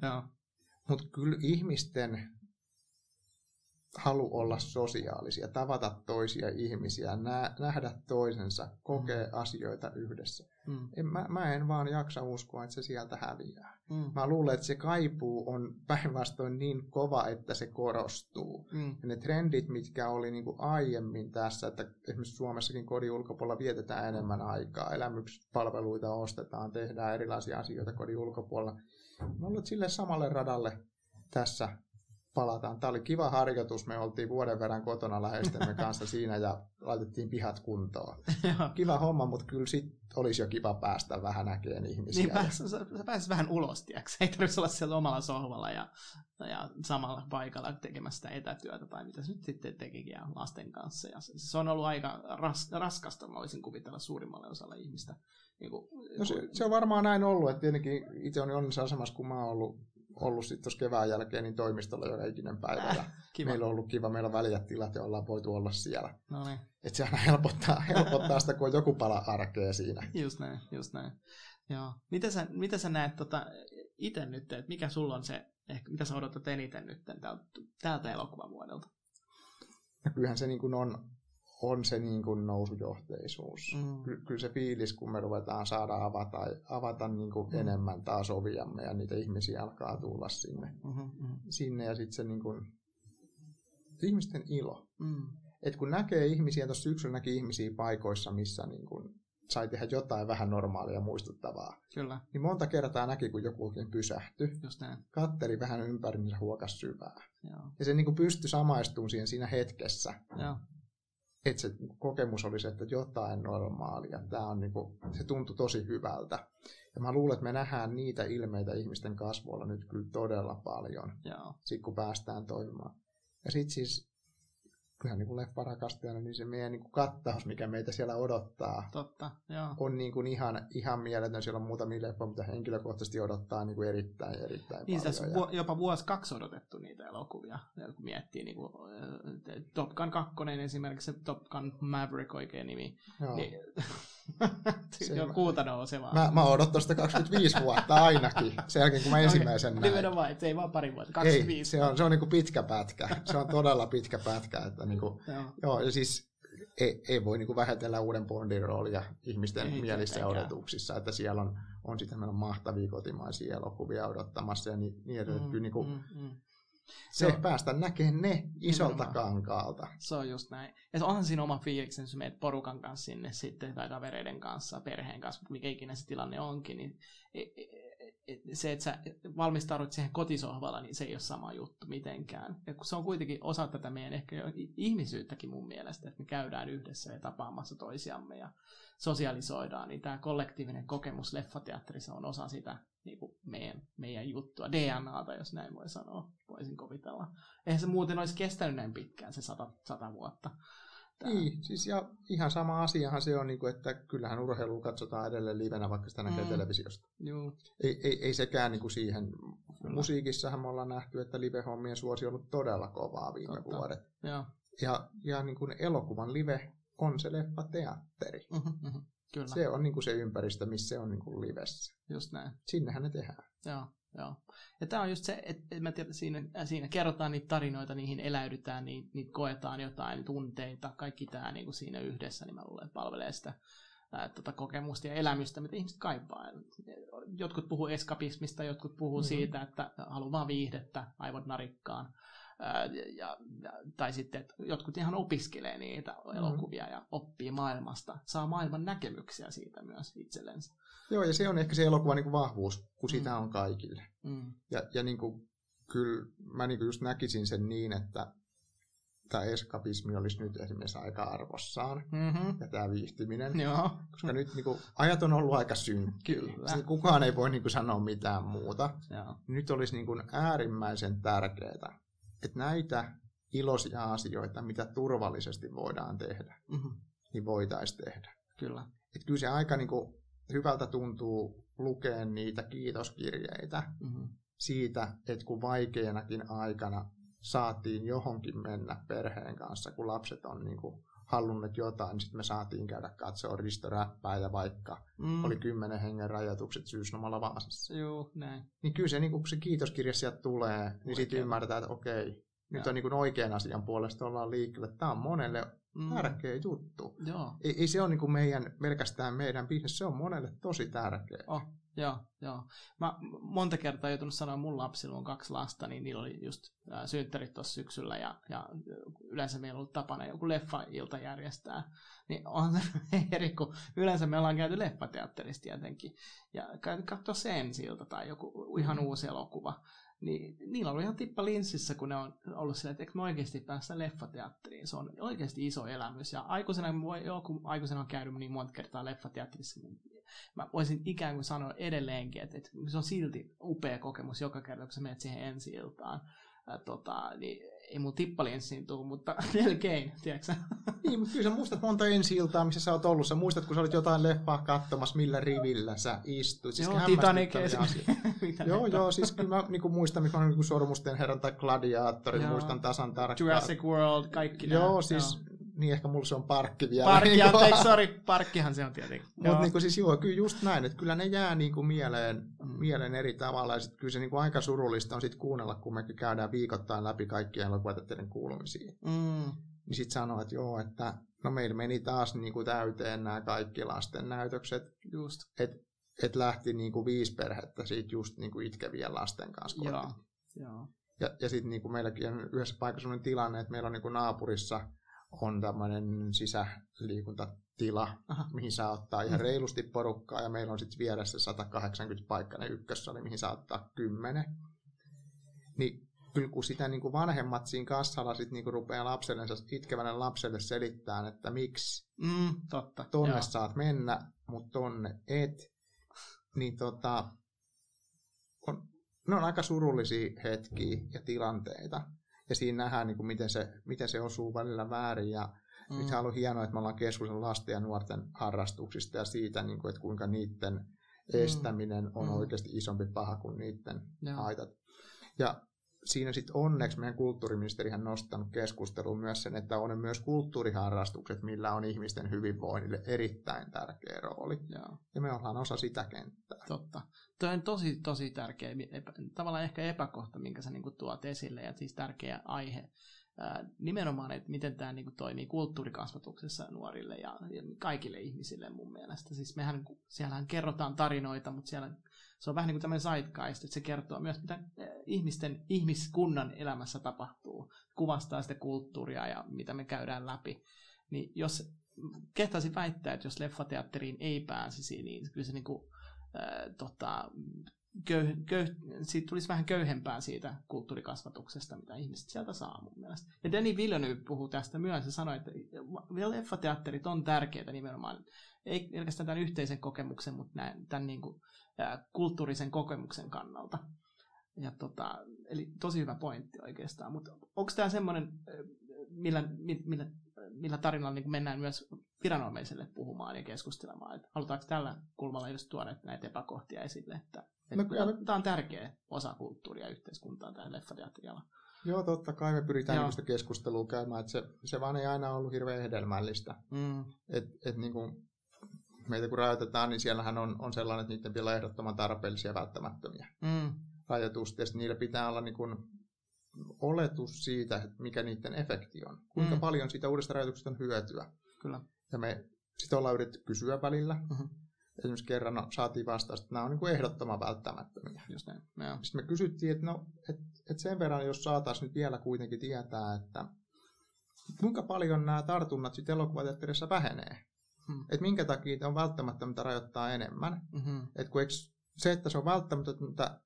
Mutta kyllä ihmisten halu olla sosiaalisia, tavata toisia ihmisiä, nä- nähdä toisensa, kokea mm. asioita yhdessä. Mm. En, mä, mä en vaan jaksa uskoa, että se sieltä häviää. Mm. Mä luulen, että se kaipuu on päinvastoin niin kova, että se korostuu. Mm. Ja ne trendit, mitkä oli niin kuin aiemmin tässä, että esimerkiksi Suomessakin kodin ulkopuolella vietetään enemmän aikaa, elämyspalveluita ostetaan, tehdään erilaisia asioita kodin ulkopuolella. Mä luulen, että sille samalle radalle tässä palataan. Tämä oli kiva harjoitus. Me oltiin vuoden verran kotona läheistemme kanssa siinä ja laitettiin pihat kuntoon. kiva homma, mutta kyllä sit olisi jo kiva päästä vähän näkemään ihmisiä. Niin, pääs, sä, sä pääsit vähän ulos, tiiäks? Ei tarvitse olla siellä omalla sohvalla ja, ja samalla paikalla tekemässä sitä etätyötä tai mitä se nyt sitten tekikin ja lasten kanssa. Ja se, se on ollut aika ras, raskasta, mä voisin kuvitella suurimmalle osalle ihmistä. Niin kuin, no se, se, on varmaan näin ollut, että tietenkin itse on onnissa asemassa, kun mä oon ollut ollut sitten tuossa kevään jälkeen niin toimistolla joka ikinen päivä. Äh, ja kiva. Meillä on ollut kiva, meillä on väljät tilat ja ollaan voitu olla siellä. No niin. Se aina helpottaa, helpottaa sitä, kun on joku pala arkea siinä. Just näin, just näin. Joo. Mitä sä, mitä sä näet tota, itse nyt, että mikä sulla on se, ehkä, mitä sä odotat eniten nyt tältä, tältä elokuvavuodelta? No kyllähän se niin kuin on, on se niin kuin nousujohteisuus. Mm. Ky- kyllä se fiilis, kun me ruvetaan saada avata, avata niin kuin mm. enemmän taas oviamme ja niitä ihmisiä alkaa tulla sinne, mm-hmm. mm-hmm. sinne ja sitten se niin kuin, ihmisten ilo. Mm. Et kun näkee ihmisiä, tuossa syksyllä näki ihmisiä paikoissa, missä niin kuin sai tehdä jotain vähän normaalia muistuttavaa. Kyllä. Niin monta kertaa näki, kun joku oikein pysähtyi. Just näin. Katteri vähän ympäri, niin se huokas syvää. Joo. Ja se niin kuin pystyi samaistumaan siihen siinä hetkessä. Joo että se kokemus oli se, että jotain normaalia. Tämä on niin kuin, se tuntui tosi hyvältä. Ja mä luulen, että me nähdään niitä ilmeitä ihmisten kasvoilla nyt kyllä todella paljon, Sitten kun päästään toimimaan. Ja sitten siis kyllähän niin leffarakastajana, niin se meidän niin kuin kattaus, mikä meitä siellä odottaa, Totta, joo. on niin kuin ihan, ihan mieletön. Siellä on muutamia leffoja, mitä henkilökohtaisesti odottaa niin kuin erittäin, erittäin niin, paljon. Niin, ja... jopa vuosi kaksi odotettu niitä elokuvia, kun miettii niin kuin, Top Gun 2 esimerkiksi, Top Gun Maverick oikein nimi. Joo. Niin, se, kuuta nousevaa. Mä, mä odotan tuosta 25 vuotta ainakin, sen jälkeen kun mä ensimmäisen okay. näin. Nimenomaan, että se ei vaan pari vuotta, 25 ei, se on, se on niin kuin pitkä pätkä, se on todella pitkä pätkä. Että niin kuin, joo. joo. ja siis ei, ei voi niin kuin vähätellä uuden Bondin roolia ihmisten ei, mielissä ja odotuksissa, että siellä on, on sitten meillä on mahtavia kotimaisia elokuvia odottamassa ja niin, niin edelleen. Mm, kyllä niin kuin, mm, mm se Joo. päästä näkemään ne isolta Nimenomaan. kankaalta. Se on just näin. Ja onhan siinä oma fiiliksen, jos menet porukan kanssa sinne sitten, tai kavereiden kanssa, perheen kanssa, mikä ikinä se tilanne onkin, niin e, e, se, että sä valmistaudut siihen kotisohvalla, niin se ei ole sama juttu mitenkään. Ja kun se on kuitenkin osa tätä meidän ehkä ihmisyyttäkin mun mielestä, että me käydään yhdessä ja tapaamassa toisiamme ja sosialisoidaan, niin tämä kollektiivinen kokemus leffateatterissa on osa sitä niin kuin meidän, meidän juttua, DNAta, jos näin voi sanoa, voisin kovitella. Eihän se muuten olisi kestänyt näin pitkään, se sata, sata vuotta. Tää. Niin, siis ja ihan sama asiahan se on, niin kuin, että kyllähän urheilu katsotaan edelleen livenä, vaikka sitä näkee mm. televisiosta. Joo. Ei, ei, ei sekään niin kuin siihen. Kyllä. Musiikissahan me ollaan nähty, että live-hommien suosi on ollut todella kovaa viime Totta. vuodet. Ja, ja, ja niin kuin elokuvan live on se leffateatteri. Mm-hmm, mm-hmm. Kyllä. Se on niin kuin se ympäristö, missä se on niin kuin livessä. Just näin. Sinnehän ne tehdään. Joo, joo. Ja tämä on just se, että mä tiedän, siinä, siinä kerrotaan niitä tarinoita, niihin eläydytään, niitä, niitä koetaan jotain tunteita, kaikki tämä niin kuin siinä yhdessä, niin mä luulen, että palvelee sitä ää, tota kokemusta ja elämystä, mitä ihmiset kaipaa. Jotkut puhuu eskapismista, jotkut puhuu mm-hmm. siitä, että haluaa vaan viihdettä, aivot narikkaan ja, ja, tai sitten, jotkut ihan opiskelee niitä mm. elokuvia ja oppii maailmasta, saa maailman näkemyksiä siitä myös itsellensä. Joo, ja se on ehkä se elokuvan niin vahvuus, kun sitä mm. on kaikille. Mm. Ja, ja niin kuin, kyllä mä niin kuin just näkisin sen niin, että tämä eskapismi olisi nyt esimerkiksi aika arvossaan, mm-hmm. ja tämä viihtyminen. Joo. Koska nyt niin kuin, ajat on ollut aika synkkiä. Kyllä. Kukaan ei voi niin kuin, sanoa mitään muuta. Joo. Nyt olisi niin kuin, äärimmäisen tärkeää, että näitä iloisia asioita, mitä turvallisesti voidaan tehdä, mm-hmm. niin voitaisiin tehdä. Kyllä. Et kyllä se aika niin kuin, hyvältä tuntuu lukea niitä kiitoskirjeitä mm-hmm. siitä, että kun vaikeanakin aikana saatiin johonkin mennä perheen kanssa, kun lapset on niin kuin halunnut jotain, niin sitten me saatiin käydä katsoa ristoräppää ja vaikka mm. oli kymmenen hengen rajoitukset syysnomalla Vaasassa. Joo, näin. Niin kyllä se, niin kun se kiitoskirja sieltä tulee, niin sitten ymmärtää, että okei, nyt on niin kuin oikean asian puolesta ollaan liikkeelle. Tämä on monelle mm. tärkeä juttu. Joo. Ei, ei se ole niin meidän, pelkästään meidän bisnes, se on monelle tosi tärkeä. Oh, joo, joo. Mä monta kertaa joutunut sanoa, mun lapsilla on kaksi lasta, niin niillä oli just äh, synttärit tuossa syksyllä ja, ja yleensä meillä on ollut tapana joku leffa-ilta järjestää. Niin on se eri, kun yleensä me ollaan käyty leffateatterista tietenkin. Ja käyty katsoa sen siltä tai joku ihan mm. uusi elokuva niin niillä on ihan tippa linssissä, kun ne on ollut silleen, että eikö me oikeasti päästä leffateatteriin. Se on oikeasti iso elämys. Ja aikuisena, voi, joku aikuisena on käynyt niin monta kertaa leffateatterissa, niin mä voisin ikään kuin sanoa edelleenkin, että, että se on silti upea kokemus joka kerta, kun sä menet siihen ensi iltaan. Ää, tota, niin ei mun tippalinssiin tule, mutta melkein, tiedätkö Niin, mutta kyllä sä muistat monta ensi iltaa, missä sä oot ollut. Sä muistat, kun sä olit jotain leffaa katsomassa, millä rivillä sä istuit. Siis joo, Titanic Joo, joo, siis kyllä mä niin muistan, mikä on niin Sormusten herran tai Gladiaattori, muistan tasan tarkkaan. Jurassic World, kaikki Joo, nämä. siis joo niin ehkä mulla se on parkki vielä. Parkki, niin anteeksi, sorry, parkkihan se on tietenkin. Mutta niin siis joo, kyllä just näin, että kyllä ne jää niin kuin mieleen, mieleen eri tavalla. Ja sit kyllä se niin kuin aika surullista on sit kuunnella, kun me käydään viikoittain läpi kaikkien elokuvatetteiden kuulumisia. Mm. Niin sitten sanoo, että joo, että no meillä meni taas niin kuin täyteen nämä kaikki lasten näytökset. Just. Että et lähti niin kuin viisi perhettä siitä just niin kuin itkevien lasten kanssa. Joo. Joo. Ja, ja sitten niin kuin meilläkin on yhdessä paikassa sellainen tilanne, että meillä on niin kuin naapurissa – on tämmöinen sisäliikuntatila, mihin saa ottaa ihan reilusti porukkaa, ja meillä on sitten vieressä 180 paikkainen ykkössali, mihin saa ottaa 10. Niin kyllä kun sitä niin kuin vanhemmat siinä kassalla sit niin kuin rupeaa lapselle, itkevälle lapselle selittää, että miksi mm, totta. tonne Joo. saat mennä, mutta tonne et, niin tota, on, ne on aika surullisia hetkiä ja tilanteita ja siinä nähdään, niin kuin miten, se, miten se osuu välillä väärin. Ja mm. nyt on ollut hienoa, että me ollaan keskustellut lasten ja nuorten harrastuksista ja siitä, niin kuin, että kuinka niiden mm. estäminen on mm. oikeasti isompi paha kuin niiden Joo. haitat. Ja siinä sitten onneksi meidän kulttuuriministerihän nostanut keskusteluun myös sen, että on myös kulttuuriharrastukset, millä on ihmisten hyvinvoinnille erittäin tärkeä rooli. Joo. Ja me ollaan osa sitä kenttää. Totta. Tuo on tosi, tosi tärkeä, epä, tavallaan ehkä epäkohta, minkä sä niinku tuot esille, ja siis tärkeä aihe. Nimenomaan, että miten tämä niinku toimii kulttuurikasvatuksessa nuorille ja, ja kaikille ihmisille mun mielestä. Siis mehän, siellähän kerrotaan tarinoita, mutta siellä se on vähän niin kuin tämmöinen zeitgeist, että se kertoo myös, mitä ihmisten, ihmiskunnan elämässä tapahtuu. Kuvastaa sitä kulttuuria ja mitä me käydään läpi. Niin jos kehtaisin väittää, että jos leffateatteriin ei pääsisi, niin kyllä se niin kuin, äh, tota, köy, köy, siitä tulisi vähän köyhempää siitä kulttuurikasvatuksesta, mitä ihmiset sieltä saa mun mielestä. Ja Denis Villeneuve puhuu tästä myös ja sanoi, että leffateatterit on tärkeitä nimenomaan, ei pelkästään tämän yhteisen kokemuksen, mutta tämän, tämän niin kuin, ää, kulttuurisen kokemuksen kannalta. Ja tota, eli tosi hyvä pointti oikeastaan, mutta onko tämä semmoinen, millä, millä, millä tarinalla niin mennään myös viranomaiselle puhumaan ja keskustelemaan, että halutaanko tällä kulmalla just tuoda näitä epäkohtia esille, että, että no, tämä on tärkeä osa kulttuuria ja yhteiskuntaa, tämä leffateatteriala. Joo, totta kai me pyritään Joo. Keskustelua käymään, että se, se vaan ei aina ollut hirveän hedelmällistä. Mm. Et, et niin kuin meitä kun rajoitetaan, niin siellähän on, on sellainen, että niiden pitää olla ehdottoman tarpeellisia ja välttämättömiä. Mm rajoitusta, ja niillä pitää olla niin kuin oletus siitä, että mikä niiden efekti on. Kuinka mm. paljon siitä uudesta rajoituksesta on hyötyä. Kyllä. Ja me sitä ollaan yritetty kysyä välillä. Mm-hmm. Esimerkiksi kerran no, saatiin vastaus, että nämä on niin kuin ehdottoman välttämättömiä. Just näin. Ja. Sitten me kysyttiin, että, no, että, että sen verran, jos saataisiin nyt vielä kuitenkin tietää, että kuinka paljon nämä tartunnat sitten elokuvateatterissa vähenee. Hmm. Että minkä takia on välttämättömtä rajoittaa enemmän. Mm-hmm. Että kun se, että se on välttämätöntä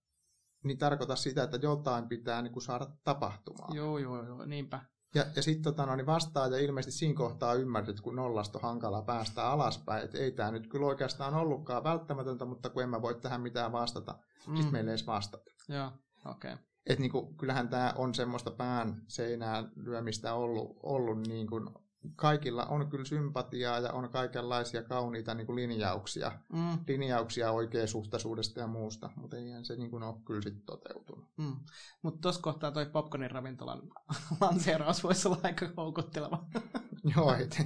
niin tarkoita sitä, että jotain pitää niin kuin saada tapahtumaan. Joo, joo, joo, niinpä. Ja, ja sitten tota, no, niin vastaa ja ilmeisesti siinä kohtaa ymmärsit, että kun nollasta on hankala päästä alaspäin, että ei tämä nyt kyllä oikeastaan ollutkaan välttämätöntä, mutta kun en mä voi tähän mitään vastata, mm. sitten meille ei edes vastata. Joo, okei. Okay. Et niin kuin, kyllähän tämä on semmoista pään seinään lyömistä ollut, ollut niin kuin kaikilla on kyllä sympatiaa ja on kaikenlaisia kauniita niin kuin linjauksia, mm. linjauksia oikeasuhtaisuudesta ja muusta, mutta eihän se niin kuin ole kyllä sitten toteutunut. Mm. Mutta tuossa kohtaa toi popcornin ravintolan lanseeraus voisi olla aika houkutteleva. Joo, et,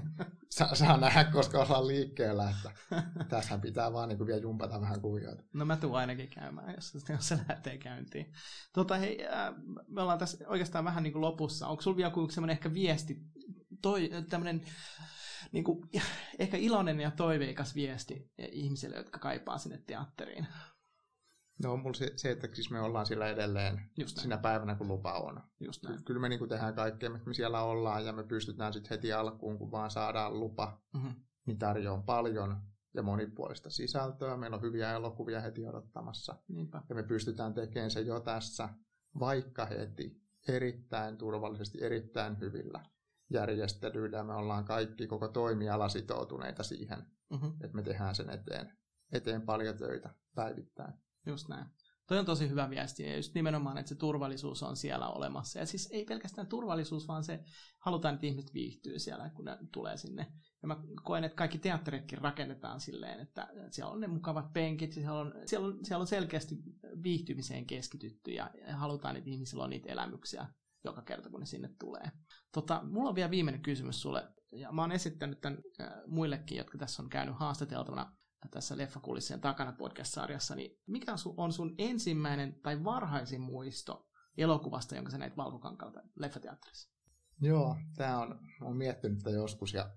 saa, saa nähdä, koska ollaan liikkeellä, että tässä pitää vaan niin kuin vielä jumpata vähän kuvioita. No mä tuun ainakin käymään, jos, jos se lähtee käyntiin. Tota, hei, äh, me ollaan tässä oikeastaan vähän niin kuin lopussa. Onko sulla vielä joku semmoinen ehkä viesti toi, tämmöinen niin kuin, ehkä iloinen ja toiveikas viesti ihmisille, jotka kaipaa sinne teatteriin? No on mulla se, se, että siis me ollaan siellä edelleen Just sinä päivänä, kun lupa on. Just näin. Kyllä me niin kuin tehdään kaikkea, että me siellä ollaan ja me pystytään sitten heti alkuun, kun vaan saadaan lupa, mm-hmm. niin tarjoaa paljon ja monipuolista sisältöä. Meillä on hyviä elokuvia heti odottamassa. Niinpä. Ja me pystytään tekemään se jo tässä, vaikka heti erittäin turvallisesti, erittäin hyvillä järjestelyillä me ollaan kaikki koko toimiala sitoutuneita siihen, mm-hmm. että me tehdään sen eteen, eteen paljon töitä päivittäin. Just näin. Toi on tosi hyvä viesti ja just nimenomaan, että se turvallisuus on siellä olemassa. Ja siis ei pelkästään turvallisuus, vaan se halutaan, että ihmiset viihtyy siellä, kun ne tulee sinne. Ja mä koen, että kaikki teatteritkin rakennetaan silleen, että siellä on ne mukavat penkit, siellä on, siellä on, siellä on selkeästi viihtymiseen keskitytty ja halutaan, että ihmisillä on niitä elämyksiä joka kerta, kun ne sinne tulee. Tota, mulla on vielä viimeinen kysymys sulle, ja mä oon esittänyt tämän äh, muillekin, jotka tässä on käynyt haastateltavana tässä Leffakulissien takana podcast-sarjassa, niin mikä on sun ensimmäinen tai varhaisin muisto elokuvasta, jonka sä näit Valkokankalta leffateatterissa? Joo, tämä on, olen miettinyt tätä joskus ja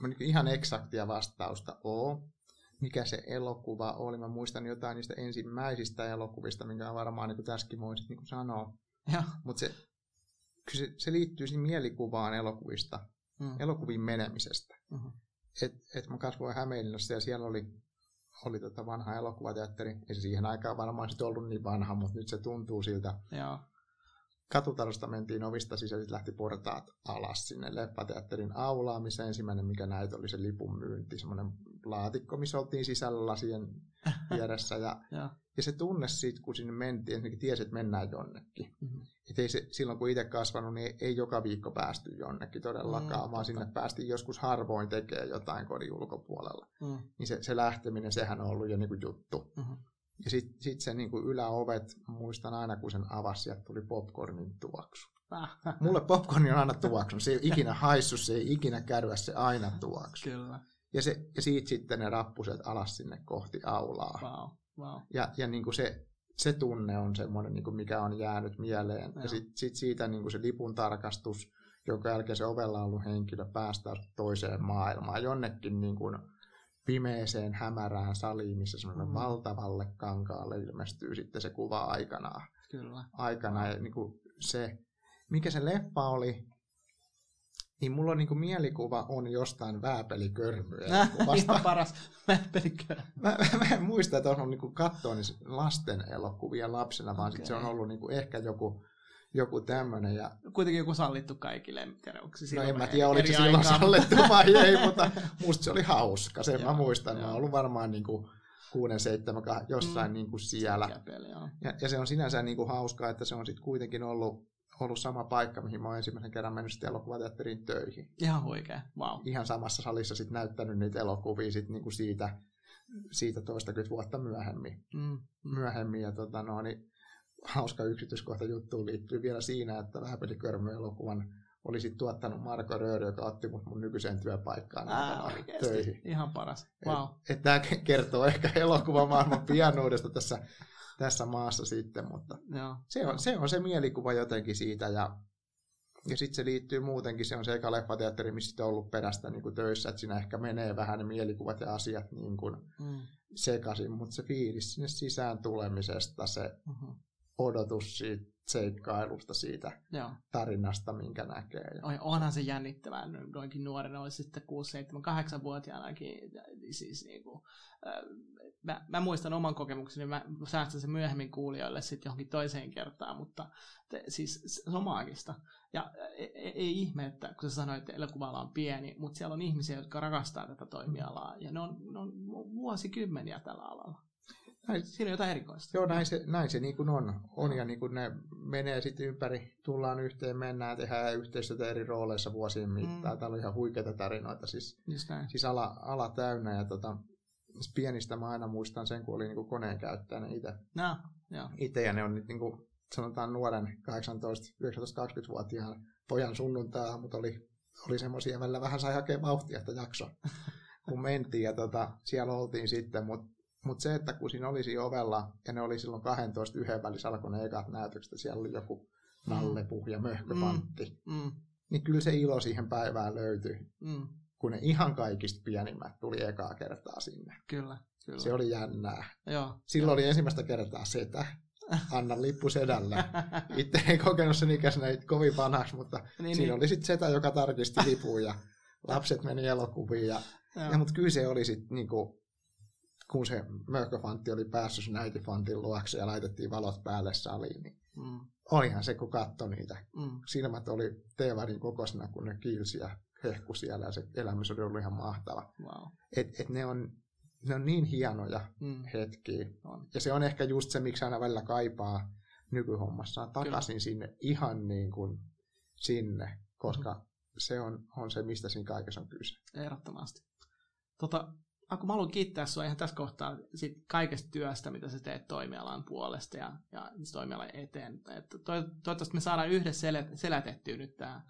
mä niin ihan eksaktia vastausta oo. Mikä se elokuva oli? Mä muistan jotain niistä ensimmäisistä elokuvista, minkä varmaan niin tässäkin voisit niin sanoa. Mutta se se, se liittyy siihen mielikuvaan elokuvista, mm. elokuviin menemisestä. Mm-hmm. Et, et mä kasvoin Hämeenlinnassa ja siellä oli, oli tota vanha elokuvateatteri. Ei se siihen aikaan varmaan sit ollut niin vanha, mutta nyt se tuntuu siltä. Joo. Katutalosta mentiin ovista sisään, sitten lähti portaat alas sinne Leppäteatterin aulaan, missä ensimmäinen, mikä näit, oli se lipun myynti, semmoinen laatikko, missä oltiin sisällä lasien vieressä. Ja, ja. ja se tunne siitä, kun sinne mentiin, ensinnäkin tiesi, että mennään jonnekin. Mm-hmm. Et ei se, silloin kun itse kasvanut, niin ei, ei joka viikko päästy jonnekin todellakaan, mm, vaan sinne päästiin joskus harvoin tekemään jotain kodin ulkopuolella. Mm. Niin se, se lähteminen, sehän on ollut jo niin kuin juttu. Mm-hmm. Ja sitten sit se niin kuin yläovet, muistan aina kun sen avasi, sieltä tuli popcornin tuoksu. Mulle popcorni on aina tuoksu. Se ei ikinä haissu, se ei ikinä kärvä, se aina tuoksu. Kyllä. Ja, se, ja siitä sitten ne rappuset alas sinne kohti aulaa. Wow. Wow. Ja, ja niin kuin se, se tunne on semmoinen, niin kuin mikä on jäänyt mieleen. Joo. Ja sitten sit siitä niin kuin se lipun tarkastus, jonka jälkeen se ovella ollut henkilö päästää toiseen maailmaan, jonnekin niin kuin pimeeseen hämärään saliin, missä semmoinen mm. valtavalle kankaalle ilmestyy sitten se kuva aikanaan. Kyllä. Aikana ja niin kuin se, mikä se leffa oli, niin mulla on niinku mielikuva on jostain vääpelikörmyä. Ihan paras vääpelikörmy. Mä, mä, en muista, että on ollut niinku katsoa niin lasten elokuvia lapsena, vaan okay. sit se on ollut niinku ehkä joku, joku tämmöinen. Ja... Kuitenkin joku sallittu kaikille. No en mä tiedä, oliko se silloin sallittu vai ei, mutta musta se oli hauska. Sen mä muistan. Mä oon ollut varmaan niinku 6, 7, jossain mm. niinku siellä. ja, ja, se on sinänsä niinku hauskaa, että se on sitten kuitenkin ollut ollut sama paikka, mihin mä oon ensimmäisen kerran mennyt sitten elokuvateatteriin töihin. Ihan huikea, wow. Ihan samassa salissa sitten näyttänyt niitä elokuvia sit niinku siitä, siitä toistakymmentä vuotta myöhemmin. Mm. myöhemmin ja tota, no, niin, hauska yksityiskohta juttu liittyy vielä siinä, että Vähäpelikörmy-elokuvan oli sitten tuottanut Marko Rööri, joka otti mut mun nykyiseen työpaikkaan Ää, töihin. Ihan paras. Wow. Et, et tämä kertoo ehkä elokuvamaailman pianuudesta tässä tässä maassa sitten, mutta Joo. Se, on, se on se mielikuva jotenkin siitä ja, ja sitten se liittyy muutenkin, se on se eka leffateatteri, missä on ollut perästä niin kuin töissä, että siinä ehkä menee vähän ne mielikuvat ja asiat niin kuin mm. sekaisin, mutta se fiilis sinne sisään tulemisesta, se mm-hmm. odotus siitä seikkailusta siitä Joo. tarinasta, minkä näkee. Ja... onhan se jännittävää noinkin nuorena, olisi sitten 6, 7, 8 vuotiaanakin. Siis niin kuin, mä, mä, muistan oman kokemukseni, mä säästän sen myöhemmin kuulijoille sitten johonkin toiseen kertaan, mutta te, siis se on maagista. Ja ei, e, ei ihme, että kun sä sanoit, että elokuvalla on pieni, mutta siellä on ihmisiä, jotka rakastaa tätä toimialaa, ja ne on, ne on vuosikymmeniä tällä alalla. Näin, Siinä on jotain erikoista. Joo, näin se, näin se niin kuin on. on ja niin kuin ne menee sitten ympäri, tullaan yhteen, mennään, tehdään yhteistyötä eri rooleissa vuosien mittaan. Mm. Täällä on ihan huikeita tarinoita, siis, siis ala, ala täynnä. Ja tota, pienistä mä aina muistan sen, kun oli niin kuin koneen käyttäjänä itse. No, itse ja ne on nyt niin kuin, sanotaan nuoren 18-19-20-vuotiaan pojan sunnuntaa, mutta oli, oli semmoisia, välillä vähän sai hakea vauhtia, että jakso, kun mentiin ja tota, siellä oltiin sitten, mutta mutta se, että kun siinä olisi ovella, ja ne oli silloin 12 yhden välissä alkoi ne ekat näytökset, siellä oli joku nallepu ja möhköpantti, mm. Mm. niin kyllä se ilo siihen päivään löytyi. Mm. Kun ne ihan kaikista pienimmät tuli ekaa kertaa sinne. Kyllä, kyllä. Se oli jännää. Joo, Silloin jo. oli ensimmäistä kertaa setä. Anna lippu sedälle. Itse ei kokenut sen ikäisenä kovin vanhaksi, mutta niin, siinä niin. oli sitten setä, joka tarkisti lipun ja lapset meni elokuviin. Ja, ja, mutta kyllä se oli sitten niinku, kun se mökköfantti oli päässyt sen äitifantin luokse ja laitettiin valot päälle saliin, niin mm. olihan se, kun katsoi niitä. Mm. Silmät oli teevarin kokoisena, kun ne kiilsi ja hehku siellä ja se elämys oli ollut ihan mahtava. Wow. Et, et ne, on, ne on niin hienoja mm. hetkiä. On. Ja se on ehkä just se, miksi aina välillä kaipaa nykyhommassaan takaisin Kyllä. sinne, ihan niin kuin sinne, koska mm. se on, on se, mistä siinä kaikessa on kyse. Ehdottomasti. Tota, Aku, mä haluan kiittää sinua ihan tässä kohtaa sit kaikesta työstä, mitä sä teet toimialan puolesta ja, ja toimialan eteen. Et to, toivottavasti me saadaan yhdessä selätettyä nyt tämä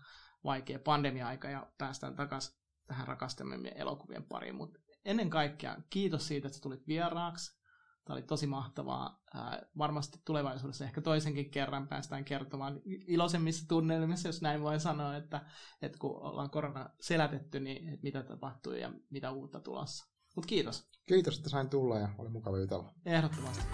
vaikea pandemia-aika ja päästään takaisin tähän rakastamme elokuvien pariin. Mutta ennen kaikkea kiitos siitä, että tulit vieraaksi. Tämä oli tosi mahtavaa. Ää, varmasti tulevaisuudessa ehkä toisenkin kerran päästään kertomaan iloisemmissa tunnelmissa, jos näin voi sanoa, että, että kun ollaan korona selätetty, niin että mitä tapahtuu ja mitä uutta tulossa. Mutta kiitos. Kiitos, että sain tulla ja oli mukava jutella. Ehdottomasti.